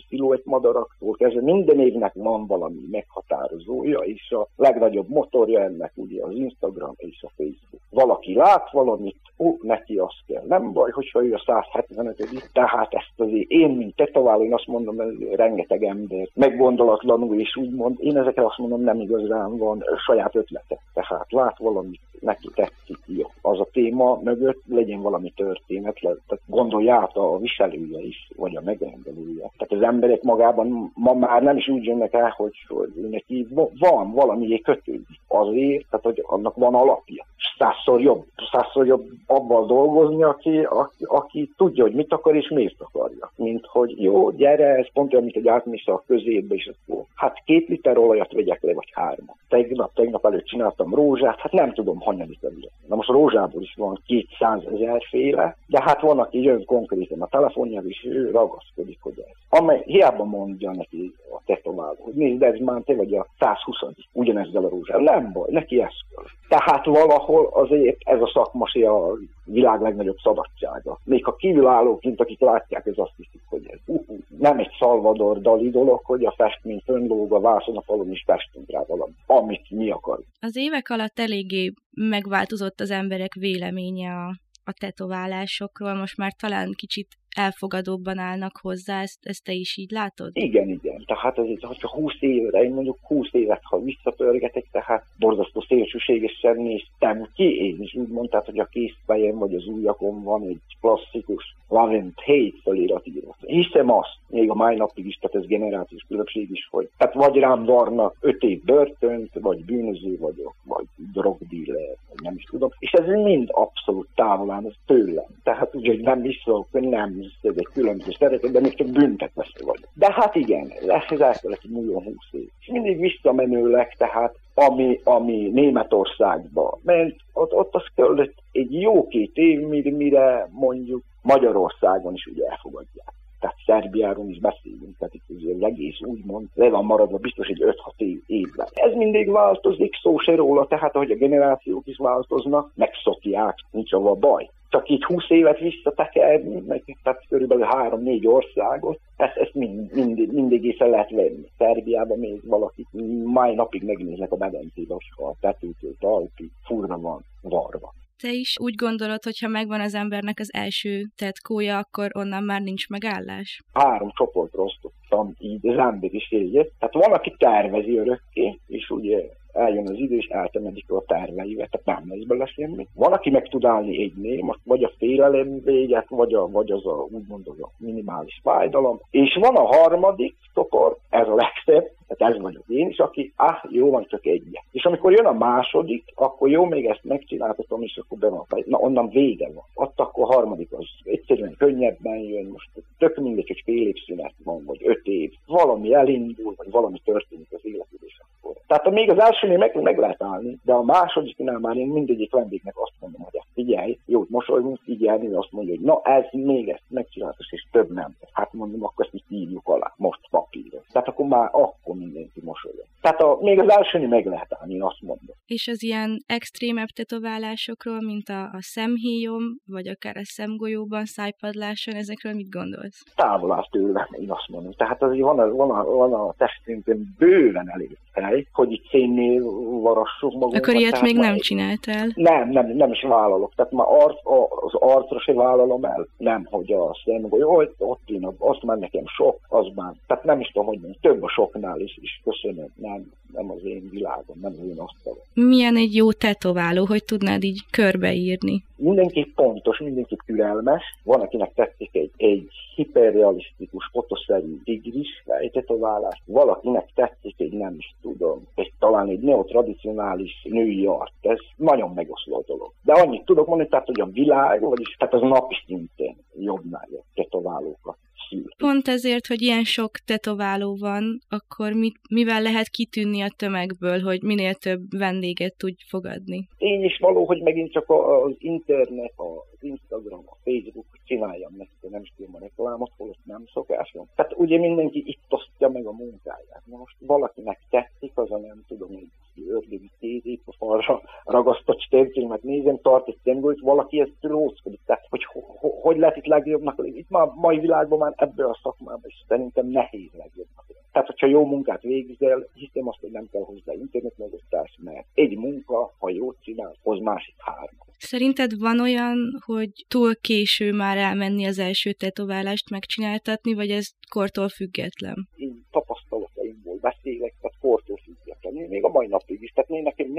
sziluett madaraktól kezdve, minden évnek van valami meghatározója, és a legnagyobb motorja ennek ugye az Instagram és a Facebook. Valaki lát valamit, ó, neki azt kell. Nem baj, hogyha ő a 175 tehát ezt azért én, mint tetováló, én azt mondom, hogy rengeteg ember meggondolatlanul, és úgymond, én ezekre azt mondom, nem igazán van saját ötlete. Tehát lát valamit, neki tetszik, jó az a téma mögött legyen valami történet, tehát gondolja át a viselője is, vagy a megrendelője. Tehát az emberek magában ma már nem is úgy jönnek el, hogy, hogy neki van valami kötődik azért, tehát hogy annak van alapja. Százszor jobb, százszor jobb abban dolgozni, aki, aki, aki tudja, hogy mit akar és miért akarja. Mint hogy jó, gyere, ez pont olyan, mint egy átmész a középbe, és akkor hát két liter olajat vegyek le, vagy hármat. Tegnap, tegnap előtt csináltam rózsát, hát nem tudom, hanyadik Na most rózsát rózsából is van 200 ezer féle, de hát van, aki jön konkrétan a telefonjára, és ő ragaszkodik, hogy ez. Amely, hiába mondja neki a tetováló, hogy nézd, ez már vagy a 120 ugyanezzel a rózsával. Nem baj, neki ez. Tehát valahol azért ez a szakmasi a világ legnagyobb szabadsága. Még a kívülállóként, akik látják, ez azt hiszik, hogy ez uh, uh, nem egy Salvador Dali dolog, hogy a festmény fönnlóg a vászon a falon is festünk rá valami, amit mi akarunk. Az évek alatt eléggé megváltozott az emberek véleménye a, a tetoválásokról, most már talán kicsit elfogadóbban állnak hozzá, ezt, ezt te is így látod? Igen, igen. Tehát ez ha 20 évre, én mondjuk 20 évet, ha visszapörgetek, tehát borzasztó szélsőségesen néztem ki, én is úgy mondtad, hogy a készfejem vagy az ujjakon van egy klasszikus Love and Hate felirat írva. Hiszem azt, még a mai napig is, tehát ez generációs különbség is, hogy hát vagy rám varnak 5 év börtönt, vagy bűnöző vagyok, vagy drogdíler, nem is tudom. És ez mind abszolút távol áll tőlem. Tehát ugye nem vissza, nem ez egy különböző szeretet, de még csak büntetve vagy. De hát igen, lesz ez elfelett egy millió húsz év. És mindig visszamenőleg, tehát ami, ami Németországba ment, ott, ott az kellett egy jó két év, mire mondjuk Magyarországon is ugye elfogadják tehát Szerbiáról is beszélünk, tehát itt az egész úgymond le van maradva biztos egy 5-6 év, évben. Ez mindig változik, szó se róla, tehát ahogy a generációk is változnak, megszokják, nincs a baj csak így 20 évet visszatekerni, meg tehát körülbelül 3-4 országot, ezt, ezt mind, mind, mindig észre lehet venni. Szerbiában még valaki mai napig megnéznek a medencébe, a tetőtől talpig furra van varva. Te is úgy gondolod, hogy ha megvan az embernek az első tetkója, akkor onnan már nincs megállás? Három csoportra osztottam így az ember is Tehát van, aki tervezi örökké, és ugye eljön az idő, és eltemedik a terveivel, tehát nem lesz bele semmi. Van, aki meg tud állni egy néma, vagy a félelem véget, vagy, a, vagy az a, úgymond az a minimális fájdalom. És van a harmadik topor, ez a legszebb, tehát ez vagyok én is, aki, ah, jó van, csak egy. És amikor jön a második, akkor jó, még ezt megcsináltatom, és akkor be van. Na, onnan vége van. Ott akkor a harmadik az egyszerűen könnyebben jön, most tök mindegy, hogy fél év szünet van, vagy öt év. Valami elindul, vagy valami történik az életedben, akkor. Tehát még az elsőnél meg, meg lehet állni, de a másodiknál már én mindegyik vendégnek azt mondom, hogy figyelj, jót mosolygunk, figyelni, azt mondja, hogy na ez még ezt megcsináltas, és több nem. Hát mondom, akkor ezt mi írjuk alá, most papírra. Tehát akkor már akkor mindenki mosolyog. Tehát a, még az elsőni meg lehet állni, azt mondom. És az ilyen extrémebb tetoválásokról, mint a, a szemhéjom, vagy akár a szemgolyóban, szájpadláson, ezekről mit gondolsz? Távol áll tőle, én azt mondom. Tehát azért van a, van a, van a testünkön bőven elég hely, hogy itt szénnél varassuk magunkat. Akkor ilyet még nem csináltál? Nem, nem, nem is vállalok. Tehát már arc, az arcra se vállalom el. Nem, hogy a szemgolyó, ott én, azt már nekem sok, az már. Tehát nem is tudom, hogy mondjam, több a soknál is, is köszönöm. Nem, nem az én világom, nem az én asztalom. Milyen egy jó tetováló, hogy tudnád így körbeírni? Mindenki pontos, mindenki türelmes. Van, akinek tetszik egy, egy hiperrealisztikus, fotoszerű tigris fejtetoválást, valakinek tetszik egy nem is tudom, egy, talán egy neotradicionális női art. Ez nagyon megoszló dolog. De annyit tudok mondani, tehát, hogy a világ, vagyis tehát az napi szinten jobbnál jobb tetoválókat. Pont ezért, hogy ilyen sok tetováló van, akkor mit, mivel lehet kitűnni a tömegből, hogy minél több vendéget tudj fogadni? Én is való, hogy megint csak az internet, az Instagram, a Facebook csináljam neki, nem is a reklámot, holott nem szokásom. Tehát ugye mindenki itt osztja meg a munkáját. Na most valakinek tetszik, az a nem tudom, hogy ördögi a falra ragasztott mert nézem, tart egy szemgolyt, valaki ezt rózkodik. Tehát, hogy ho- hogy lehet itt legjobbnak Itt már mai világban már ebből a szakmában is szerintem nehéz legjobbnak Tehát, hogyha jó munkát végzel, hiszem azt, hogy nem kell hozzá internet megosztás, mert egy munka, ha jót csinál, az másik három. Szerinted van olyan, hogy túl késő már elmenni az első tetoválást megcsináltatni, vagy ez kortól független? Én tapasztalataimból beszélek. Még a mai napig is. Tehát én nekem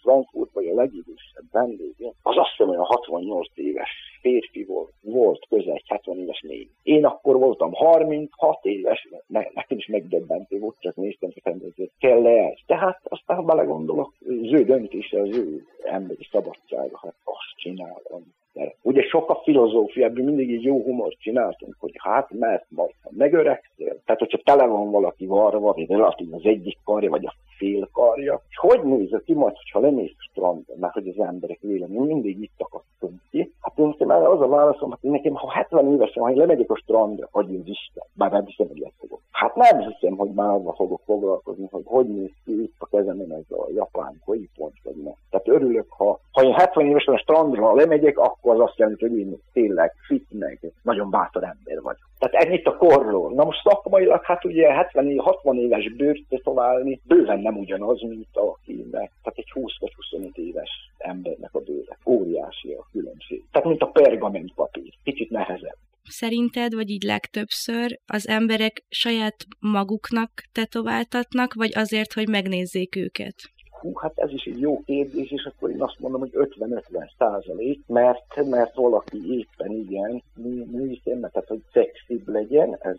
Frankfurt, vagy a legidősebb vendégem, az azt hiszem olyan 68 éves férfi volt, volt közel egy 70 éves négy. Én akkor voltam 36 éves, ne, nekem is megdöbbentő volt, csak néztem, hogy kell -e ez. Tehát aztán belegondolok, az ő döntése, az ő emberi szabadsága, hát azt csinálom. Mert ugye sok a filozófia, ebből mindig egy jó humort csináltunk, hogy hát mert majd ha megöregszél, tehát hogyha tele van valaki varva, vagy relatív az egyik karja, vagy a fél karja, és hogy néz ki majd, ha lemész a strandon, mert hogy az emberek vélemény mindig itt akadtunk ki. Hát én nekem az a válaszom, hogy nekem ha 70 évesen, ha én lemegyek a strandra, hogy az Isten, bár nem hiszem, hogy fogok. Hát nem hiszem, hogy már azzal fogok foglalkozni, hogy hogy néz ki itt a kezemen ez a japán pont, vagy ne. Tehát örülök, ha, ha én 70 évesen a strandra lemegyek, akkor az azt jelenti, hogy én tényleg fit meg, nagyon bátor ember vagyok. Tehát ennyit a korról. Na most szakmailag, hát ugye 70 60 éves bőrt tetoválni bőven nem ugyanaz, mint akinek, tehát egy 20 vagy 25 éves embernek a bőre. Óriási a különbség. Tehát mint a pergament papír, kicsit nehezebb. Szerinted, vagy így legtöbbször az emberek saját maguknak tetováltatnak, vagy azért, hogy megnézzék őket? Hú, hát ez is egy jó kérdés, és akkor én azt mondom, hogy 50-50 százalék, mert, mert valaki éppen igen, mi tehát hogy szexibb legyen, ez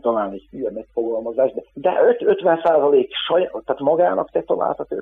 talán egy hülye megfogalmazás, de, de 50 százalék tehát magának tetováltat,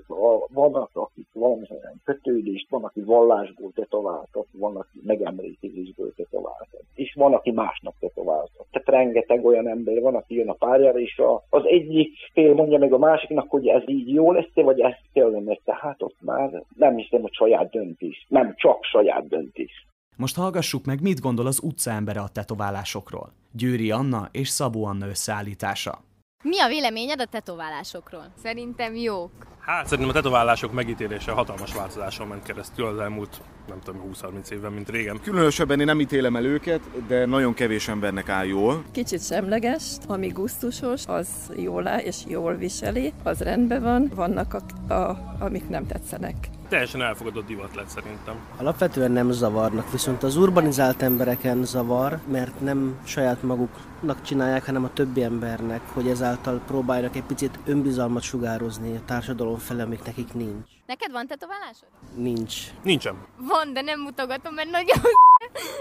vannak, akik valamilyen kötődést, van, aki vallásból tetováltat, van, aki megemlékezésből tetováltat, és van, aki másnak tetováltat. Tehát rengeteg olyan ember van, aki jön a párjára, és a, az egyik fél mondja meg a másiknak, hogy ez így jó lesz, vagy ez kellene, tehát ott már nem hiszem, hogy saját döntés, nem csak saját döntés. Most hallgassuk meg, mit gondol az utcaembere a tetoválásokról. Győri Anna és Szabó Anna összeállítása. Mi a véleményed a tetoválásokról? Szerintem jók. Hát szerintem a tetoválások megítélése hatalmas változáson ment keresztül az elmúlt, nem tudom, 20-30 évben, mint régen. Különösebben én nem ítélem el őket, de nagyon kevés embernek áll jól. Kicsit semleges, ami gusztusos, az jól áll és jól viseli, az rendben van, vannak, a, a, amik nem tetszenek teljesen elfogadott divat lett szerintem. Alapvetően nem zavarnak, viszont az urbanizált embereken zavar, mert nem saját maguknak csinálják, hanem a többi embernek, hogy ezáltal próbálnak egy picit önbizalmat sugározni a társadalom felé, amik nekik nincs. Neked van tetoválásod? Nincs. Nincsen. Van, de nem mutogatom, mert nagyon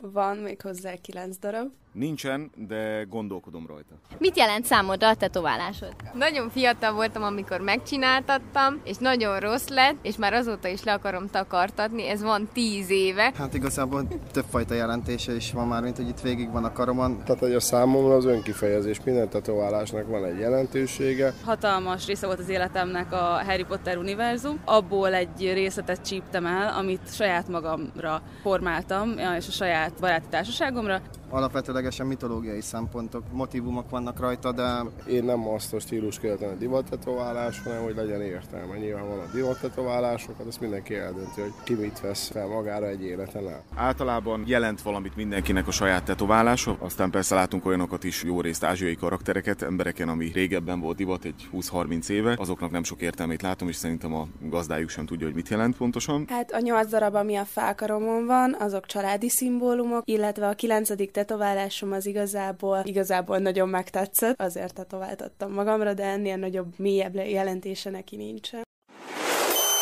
Van még hozzá kilenc darab. Nincsen, de gondolkodom rajta. Mit jelent számodra a tetoválásod? Nagyon fiatal voltam, amikor megcsináltattam, és nagyon rossz lett, és már azóta is le akarom takartatni, ez van tíz éve. Hát igazából többfajta jelentése is van már, mint hogy itt végig van a karomon. Tehát, hogy a számomra az önkifejezés, minden tetoválásnak van egy jelentősége. Hatalmas része volt az életemnek a Harry Potter univerzum. Abból egy részletet csíptem el, amit saját magamra formáltam, és a saját baráti társaságomra, alapvetőlegesen mitológiai szempontok, motivumok vannak rajta, de... Én nem azt a stílus követem a divattetoválás, hanem hogy legyen értelme. Nyilván van a divattetoválásokat, azt mindenki eldönti, hogy ki mit vesz fel magára egy életen át. Általában jelent valamit mindenkinek a saját tetoválása, aztán persze látunk olyanokat is, jó részt ázsiai karaktereket, embereken, ami régebben volt divat egy 20-30 éve, azoknak nem sok értelmét látom, és szerintem a gazdájuk sem tudja, hogy mit jelent pontosan. Hát a nyolc darab, ami a fákaromon van, azok családi szimbólumok, illetve a kilencedik tetoválásom az igazából, igazából nagyon megtetszett, azért tetováltattam magamra, de ennél nagyobb, mélyebb jelentése neki nincsen.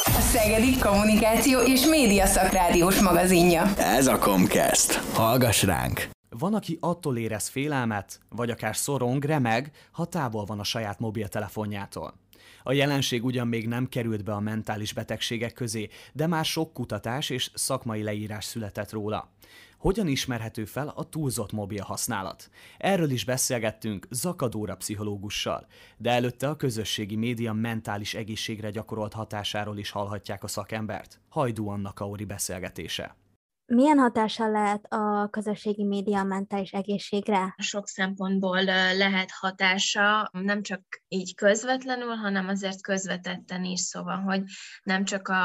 A Szegedi Kommunikáció és Média Szakrádiós magazinja. Ez a Comcast. Hallgass ránk! Van, aki attól érez félelmet, vagy akár szorong, remeg, ha távol van a saját mobiltelefonjától. A jelenség ugyan még nem került be a mentális betegségek közé, de már sok kutatás és szakmai leírás született róla. Hogyan ismerhető fel a túlzott mobil használat? Erről is beszélgettünk Zakadóra pszichológussal, de előtte a közösségi média mentális egészségre gyakorolt hatásáról is hallhatják a szakembert. Hajdú Anna Kaori beszélgetése. Milyen hatással lehet a közösségi média mentális egészségre? Sok szempontból lehet hatása, nem csak így közvetlenül, hanem azért közvetetten is, szóval, hogy nem csak a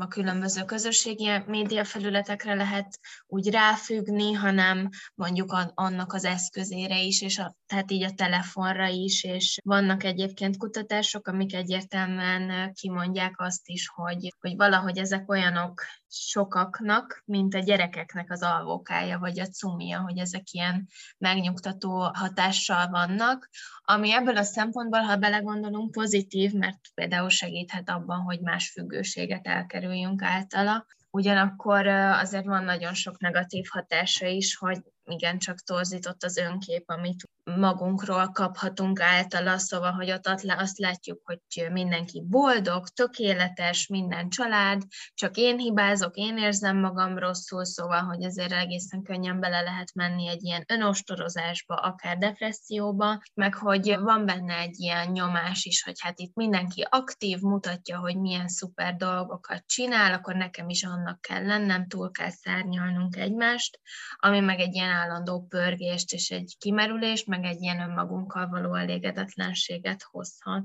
a különböző közösségi média felületekre lehet úgy ráfüggni, hanem mondjuk annak az eszközére is, és a, tehát így a telefonra is, és vannak egyébként kutatások, amik egyértelműen kimondják azt is, hogy, hogy valahogy ezek olyanok sokaknak, mint a gyerekeknek az alvókája, vagy a cumia, hogy ezek ilyen megnyugtató hatással vannak, ami ebből a szempontból, ha belegondolunk, pozitív, mert például segíthet abban, hogy más függőséget elkerüljünk általa. Ugyanakkor azért van nagyon sok negatív hatása is, hogy igencsak torzított az önkép, amit magunkról kaphatunk általa, szóval, hogy ott azt látjuk, hogy mindenki boldog, tökéletes, minden család, csak én hibázok, én érzem magam rosszul, szóval, hogy azért egészen könnyen bele lehet menni egy ilyen önostorozásba, akár depresszióba, meg hogy van benne egy ilyen nyomás is, hogy hát itt mindenki aktív, mutatja, hogy milyen szuper dolgokat csinál, akkor nekem is annak kell lennem, túl kell szárnyalnunk egymást, ami meg egy ilyen állandó pörgést és egy kimerülést, meg egy ilyen önmagunkkal való elégedetlenséget hozhat.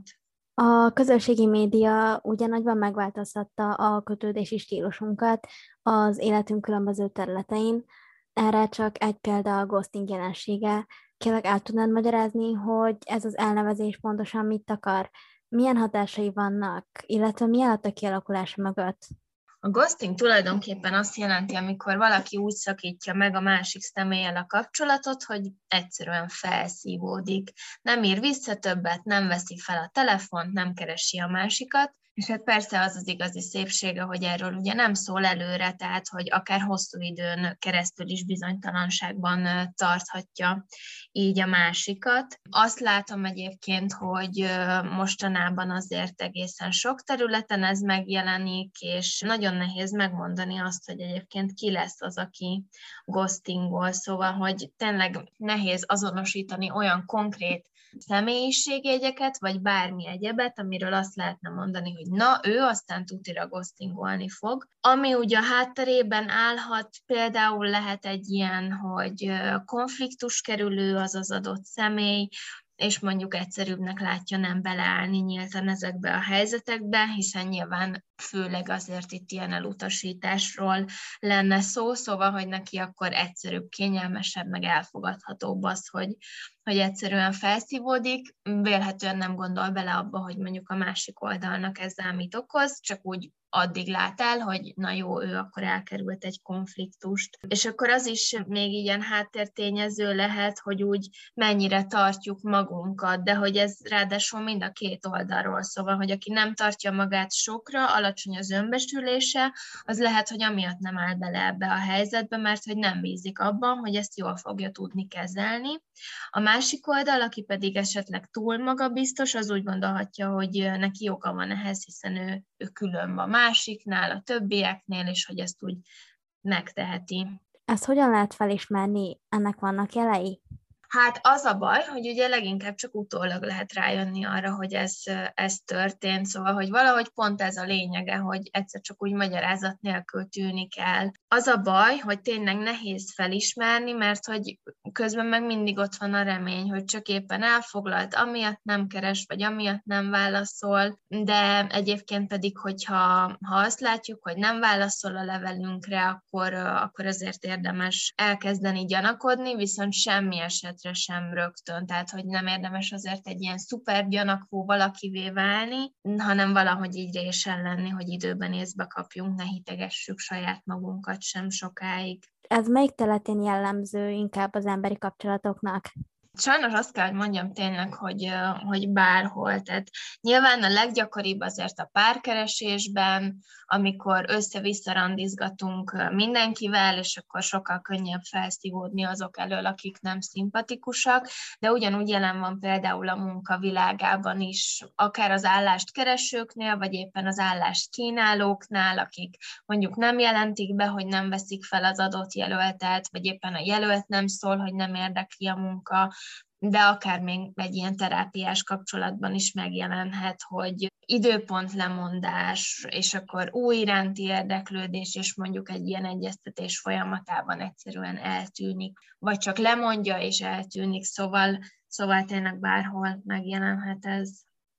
A közösségi média ugye nagyban megváltoztatta a kötődési stílusunkat az életünk különböző területein. Erre csak egy példa a ghosting jelensége. Kérlek, el tudnád magyarázni, hogy ez az elnevezés pontosan mit akar? Milyen hatásai vannak, illetve mi állt a kialakulása mögött? A ghosting tulajdonképpen azt jelenti, amikor valaki úgy szakítja meg a másik személlyel a kapcsolatot, hogy egyszerűen felszívódik. Nem ír vissza többet, nem veszi fel a telefont, nem keresi a másikat, és hát persze az az igazi szépsége, hogy erről ugye nem szól előre, tehát hogy akár hosszú időn keresztül is bizonytalanságban tarthatja így a másikat. Azt látom egyébként, hogy mostanában azért egészen sok területen ez megjelenik, és nagyon nehéz megmondani azt, hogy egyébként ki lesz az, aki ghostingol, szóval, hogy tényleg nehéz azonosítani olyan konkrét személyiségjegyeket, vagy bármi egyebet, amiről azt lehetne mondani, hogy na, ő aztán tutira ghostingolni fog. Ami ugye a hátterében állhat, például lehet egy ilyen, hogy konfliktus kerülő az az adott személy, és mondjuk egyszerűbbnek látja nem beleállni nyíltan ezekbe a helyzetekbe, hiszen nyilván főleg azért itt ilyen elutasításról lenne szó, szóval, hogy neki akkor egyszerűbb, kényelmesebb, meg elfogadhatóbb az, hogy, hogy egyszerűen felszívódik, vélhetően nem gondol bele abba, hogy mondjuk a másik oldalnak ezzel mit okoz, csak úgy addig lát el, hogy na jó, ő akkor elkerült egy konfliktust. És akkor az is még ilyen háttértényező lehet, hogy úgy mennyire tartjuk magunkat, de hogy ez ráadásul mind a két oldalról, szóval, hogy aki nem tartja magát sokra, alacsony az önbesülése, az lehet, hogy amiatt nem áll bele ebbe a helyzetbe, mert hogy nem bízik abban, hogy ezt jól fogja tudni kezelni. A másik oldal, aki pedig esetleg túl magabiztos, az úgy gondolhatja, hogy neki joga van ehhez, hiszen ő, ő külön van másiknál, a többieknél, és hogy ezt úgy megteheti. Ezt hogyan lehet felismerni? Ennek vannak jelei? Hát az a baj, hogy ugye leginkább csak utólag lehet rájönni arra, hogy ez, ez történt, szóval, hogy valahogy pont ez a lényege, hogy egyszer csak úgy magyarázat nélkül tűnik el. Az a baj, hogy tényleg nehéz felismerni, mert hogy közben meg mindig ott van a remény, hogy csak éppen elfoglalt, amiatt nem keres, vagy amiatt nem válaszol, de egyébként pedig, hogyha ha azt látjuk, hogy nem válaszol a levelünkre, akkor, akkor azért érdemes elkezdeni gyanakodni, viszont semmi esetre esetre sem rögtön, tehát hogy nem érdemes azért egy ilyen szuper gyanakvó valakivé válni, hanem valahogy így résen lenni, hogy időben észbe kapjunk, ne hitegessük saját magunkat sem sokáig. Ez melyik területén jellemző inkább az emberi kapcsolatoknak? Sajnos azt kell, hogy mondjam tényleg, hogy, hogy bárhol. Tehát nyilván a leggyakoribb azért a párkeresésben, amikor össze-vissza randizgatunk mindenkivel, és akkor sokkal könnyebb felszívódni azok elől, akik nem szimpatikusak, de ugyanúgy jelen van például a munka világában is, akár az állást keresőknél, vagy éppen az állást kínálóknál, akik mondjuk nem jelentik be, hogy nem veszik fel az adott jelöltet, vagy éppen a jelölt nem szól, hogy nem érdekli a munka, de akár még egy ilyen terápiás kapcsolatban is megjelenhet, hogy időpont lemondás, és akkor új iránti érdeklődés, és mondjuk egy ilyen egyeztetés folyamatában egyszerűen eltűnik, vagy csak lemondja és eltűnik, szóval, szóval tényleg bárhol megjelenhet ez.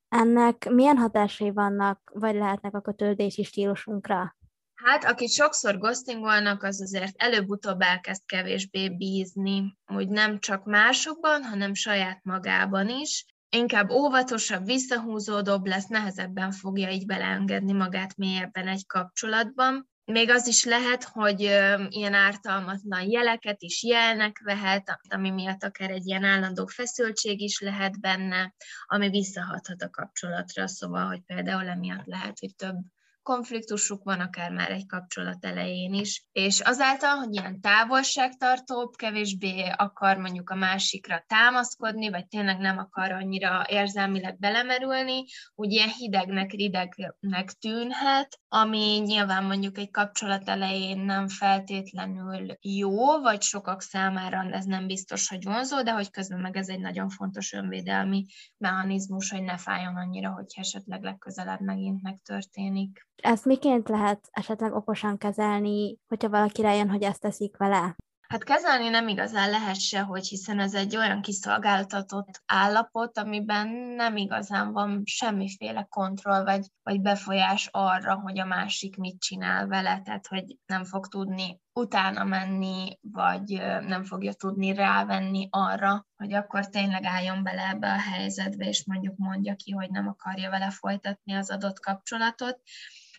Ennek milyen hatásai vannak, vagy lehetnek a kötődési stílusunkra? Hát, akit sokszor ghostingolnak, az azért előbb-utóbb elkezd kevésbé bízni, hogy nem csak másokban, hanem saját magában is. Inkább óvatosabb, visszahúzódóbb lesz, nehezebben fogja így beleengedni magát mélyebben egy kapcsolatban. Még az is lehet, hogy ilyen ártalmatlan jeleket is jelnek vehet, ami miatt akár egy ilyen állandó feszültség is lehet benne, ami visszahathat a kapcsolatra, szóval, hogy például emiatt lehet, hogy több konfliktusuk van akár már egy kapcsolat elején is, és azáltal, hogy ilyen távolságtartóbb, kevésbé akar mondjuk a másikra támaszkodni, vagy tényleg nem akar annyira érzelmileg belemerülni, úgy ilyen hidegnek, ridegnek tűnhet, ami nyilván mondjuk egy kapcsolat elején nem feltétlenül jó, vagy sokak számára ez nem biztos, hogy vonzó, de hogy közben meg ez egy nagyon fontos önvédelmi mechanizmus, hogy ne fájjon annyira, hogy esetleg legközelebb megint megtörténik. Ezt miként lehet esetleg okosan kezelni, hogyha valaki rájön, hogy ezt teszik vele? Hát kezelni nem igazán lehet se, hogy hiszen ez egy olyan kiszolgáltatott állapot, amiben nem igazán van semmiféle kontroll vagy, vagy befolyás arra, hogy a másik mit csinál vele, tehát hogy nem fog tudni utána menni, vagy nem fogja tudni rávenni arra, hogy akkor tényleg álljon bele ebbe a helyzetbe, és mondjuk mondja ki, hogy nem akarja vele folytatni az adott kapcsolatot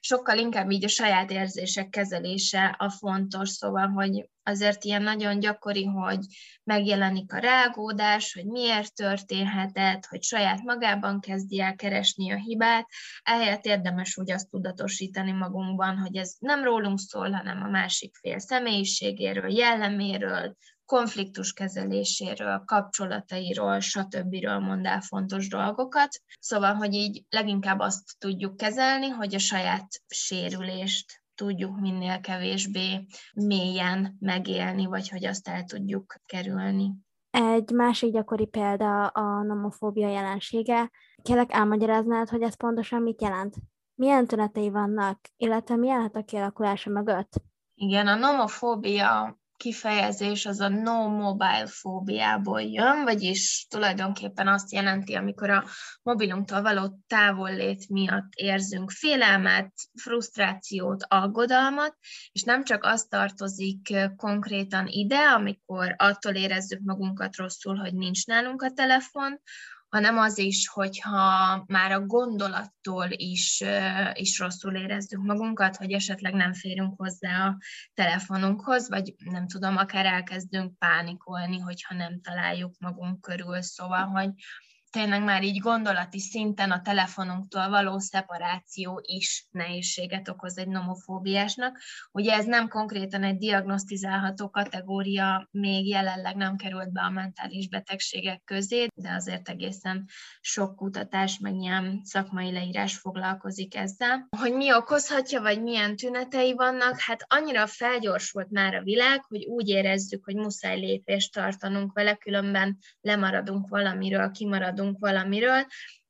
sokkal inkább így a saját érzések kezelése a fontos, szóval, hogy azért ilyen nagyon gyakori, hogy megjelenik a rágódás, hogy miért történhetett, hogy saját magában kezdi el keresni a hibát, ehelyett érdemes úgy azt tudatosítani magunkban, hogy ez nem rólunk szól, hanem a másik fél személyiségéről, jelleméről, konfliktus kezeléséről, kapcsolatairól, stb. mond el fontos dolgokat. Szóval, hogy így leginkább azt tudjuk kezelni, hogy a saját sérülést tudjuk minél kevésbé mélyen megélni, vagy hogy azt el tudjuk kerülni. Egy másik gyakori példa a nomofóbia jelensége. Kérlek elmagyaráznád, hogy ez pontosan mit jelent? Milyen tünetei vannak, illetve mi lehet a kialakulása mögött? Igen, a nomofóbia kifejezés az a no mobile fóbiából jön, vagyis tulajdonképpen azt jelenti, amikor a mobilunktól való távollét miatt érzünk félelmet, frusztrációt, aggodalmat, és nem csak az tartozik konkrétan ide, amikor attól érezzük magunkat rosszul, hogy nincs nálunk a telefon, hanem az is, hogyha már a gondolattól is, is rosszul érezzük magunkat, hogy esetleg nem férünk hozzá a telefonunkhoz, vagy nem tudom, akár elkezdünk pánikolni, hogyha nem találjuk magunk körül. Szóval, hogy tényleg már így gondolati szinten a telefonunktól való szeparáció is nehézséget okoz egy nomofóbiásnak. Ugye ez nem konkrétan egy diagnosztizálható kategória, még jelenleg nem került be a mentális betegségek közé, de azért egészen sok kutatás, meg ilyen szakmai leírás foglalkozik ezzel. Hogy mi okozhatja, vagy milyen tünetei vannak, hát annyira felgyorsult már a világ, hogy úgy érezzük, hogy muszáj lépést tartanunk vele, különben lemaradunk valamiről, kimaradunk valamiről.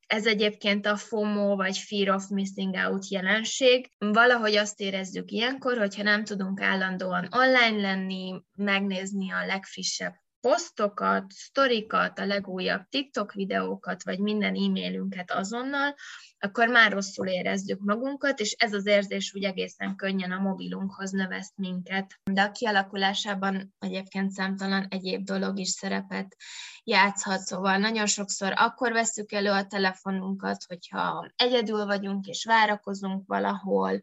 Ez egyébként a FOMO vagy Fear of Missing Out jelenség. Valahogy azt érezzük ilyenkor, hogyha nem tudunk állandóan online lenni, megnézni a legfrissebb posztokat, sztorikat, a legújabb TikTok videókat, vagy minden e-mailünket azonnal, akkor már rosszul érezzük magunkat, és ez az érzés úgy egészen könnyen a mobilunkhoz növeszt minket. De a kialakulásában egyébként számtalan egyéb dolog is szerepet játszhat, szóval nagyon sokszor akkor veszük elő a telefonunkat, hogyha egyedül vagyunk és várakozunk valahol,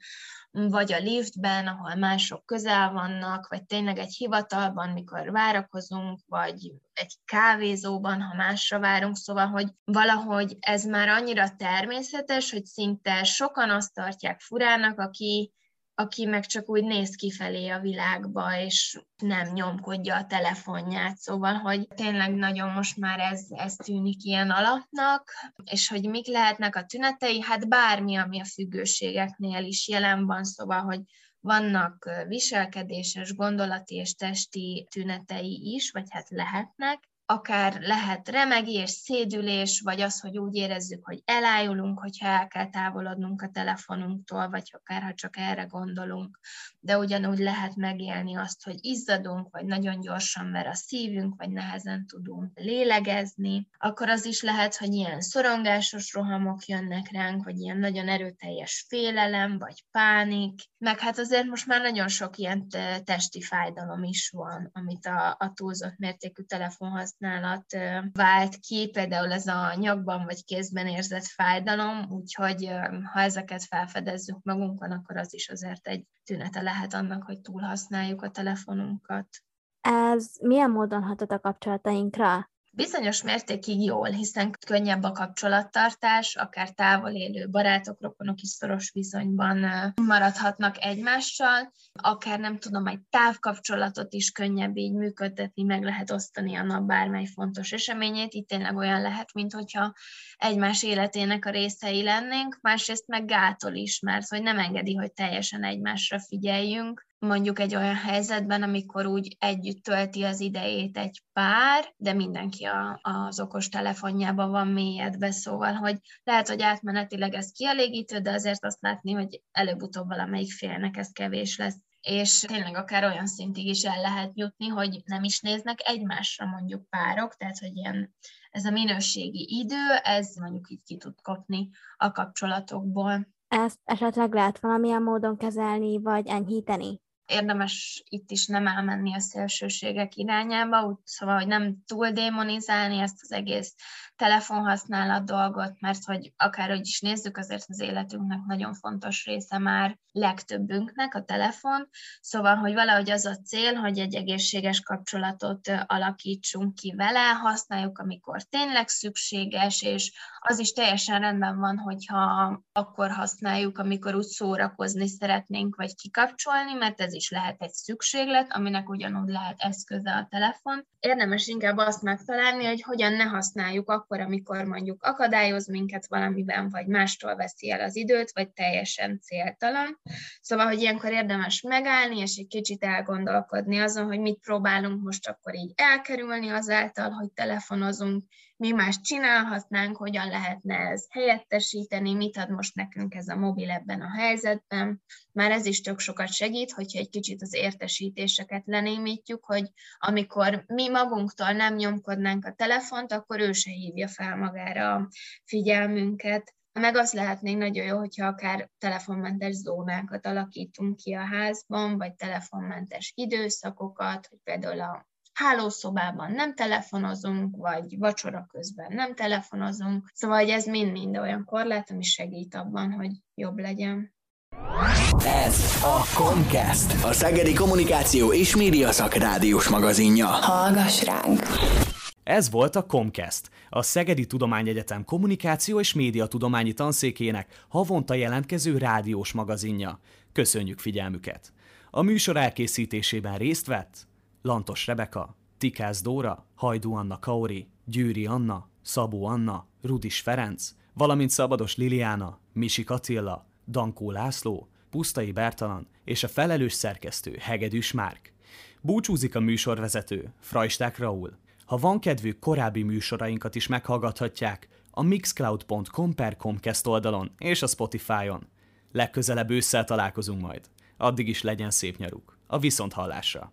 vagy a liftben, ahol mások közel vannak, vagy tényleg egy hivatalban, mikor várakozunk, vagy egy kávézóban, ha másra várunk, szóval, hogy valahogy ez már annyira természetes, hogy szinte sokan azt tartják furának, aki aki meg csak úgy néz kifelé a világba, és nem nyomkodja a telefonját. Szóval, hogy tényleg nagyon most már ez, ez tűnik ilyen alapnak, és hogy mik lehetnek a tünetei, hát bármi, ami a függőségeknél is jelen van, szóval, hogy vannak viselkedéses, gondolati és testi tünetei is, vagy hát lehetnek, akár lehet remegés, szédülés, vagy az, hogy úgy érezzük, hogy elájulunk, hogyha el kell távolodnunk a telefonunktól, vagy akár ha csak erre gondolunk. De ugyanúgy lehet megélni azt, hogy izzadunk, vagy nagyon gyorsan ver a szívünk, vagy nehezen tudunk lélegezni. Akkor az is lehet, hogy ilyen szorongásos rohamok jönnek ránk, vagy ilyen nagyon erőteljes félelem, vagy pánik. Meg hát azért most már nagyon sok ilyen testi fájdalom is van, amit a, a túlzott mértékű telefonhasználat használat vált ki, például ez a nyakban vagy kézben érzett fájdalom, úgyhogy ha ezeket felfedezzük magunkon, akkor az is azért egy tünete lehet annak, hogy túlhasználjuk a telefonunkat. Ez milyen módon hatott a kapcsolatainkra? Bizonyos mértékig jól, hiszen könnyebb a kapcsolattartás, akár távol élő barátok, rokonok is szoros viszonyban maradhatnak egymással, akár nem tudom, egy távkapcsolatot is könnyebb így működtetni, meg lehet osztani a nap bármely fontos eseményét. Itt tényleg olyan lehet, mint hogyha egymás életének a részei lennénk, másrészt meg gátol is, mert hogy nem engedi, hogy teljesen egymásra figyeljünk, mondjuk egy olyan helyzetben, amikor úgy együtt tölti az idejét egy pár, de mindenki a, az okos telefonjában van mélyedve, szóval, hogy lehet, hogy átmenetileg ez kielégítő, de azért azt látni, hogy előbb-utóbb valamelyik félnek ez kevés lesz és tényleg akár olyan szintig is el lehet jutni, hogy nem is néznek egymásra mondjuk párok, tehát hogy ilyen ez a minőségi idő, ez mondjuk így ki tud kopni a kapcsolatokból. Ezt esetleg lehet valamilyen módon kezelni, vagy enyhíteni? Érdemes itt is nem elmenni a szélsőségek irányába, úgy, szóval, hogy nem túl démonizálni ezt az egész telefonhasználat dolgot, mert hogy akárhogy is nézzük, azért az életünknek nagyon fontos része már legtöbbünknek a telefon, szóval, hogy valahogy az a cél, hogy egy egészséges kapcsolatot alakítsunk ki vele, használjuk, amikor tényleg szükséges, és az is teljesen rendben van, hogyha akkor használjuk, amikor úgy szórakozni szeretnénk, vagy kikapcsolni, mert ez is lehet egy szükséglet, aminek ugyanúgy lehet eszköze a telefon. Érdemes inkább azt megtalálni, hogy hogyan ne használjuk akkor, amikor mondjuk akadályoz minket valamiben, vagy mástól veszi el az időt, vagy teljesen céltalan. Szóval, hogy ilyenkor érdemes megállni, és egy kicsit elgondolkodni azon, hogy mit próbálunk most akkor így elkerülni azáltal, hogy telefonozunk, mi más csinálhatnánk, hogyan lehetne ez helyettesíteni, mit ad most nekünk ez a mobil ebben a helyzetben. Már ez is tök sokat segít, hogyha egy kicsit az értesítéseket lenémítjük, hogy amikor mi magunktól nem nyomkodnánk a telefont, akkor ő se hívja fel magára a figyelmünket. Meg az lehetnénk nagyon jó, hogyha akár telefonmentes zónákat alakítunk ki a házban, vagy telefonmentes időszakokat, hogy például a hálószobában nem telefonozunk, vagy vacsora közben nem telefonozunk. Szóval hogy ez mind-mind olyan korlát, ami segít abban, hogy jobb legyen. Ez a Comcast, a Szegedi Kommunikáció és Média Szakrádiós magazinja. Hallgass ránk! Ez volt a Comcast, a Szegedi Tudományegyetem kommunikáció és média tudományi tanszékének havonta jelentkező rádiós magazinja. Köszönjük figyelmüket! A műsor elkészítésében részt vett Lantos Rebeka, Tikász Dóra, Hajdú Anna Kaori, Győri Anna, Szabó Anna, Rudis Ferenc, valamint Szabados Liliana, Misi Attila, Dankó László, Pusztai Bertalan és a felelős szerkesztő Hegedűs Márk. Búcsúzik a műsorvezető, Frajsták Raul. Ha van kedvük, korábbi műsorainkat is meghallgathatják a mixcloud.com per Comcast oldalon és a Spotify-on. Legközelebb ősszel találkozunk majd. Addig is legyen szép nyaruk. A viszonthallásra!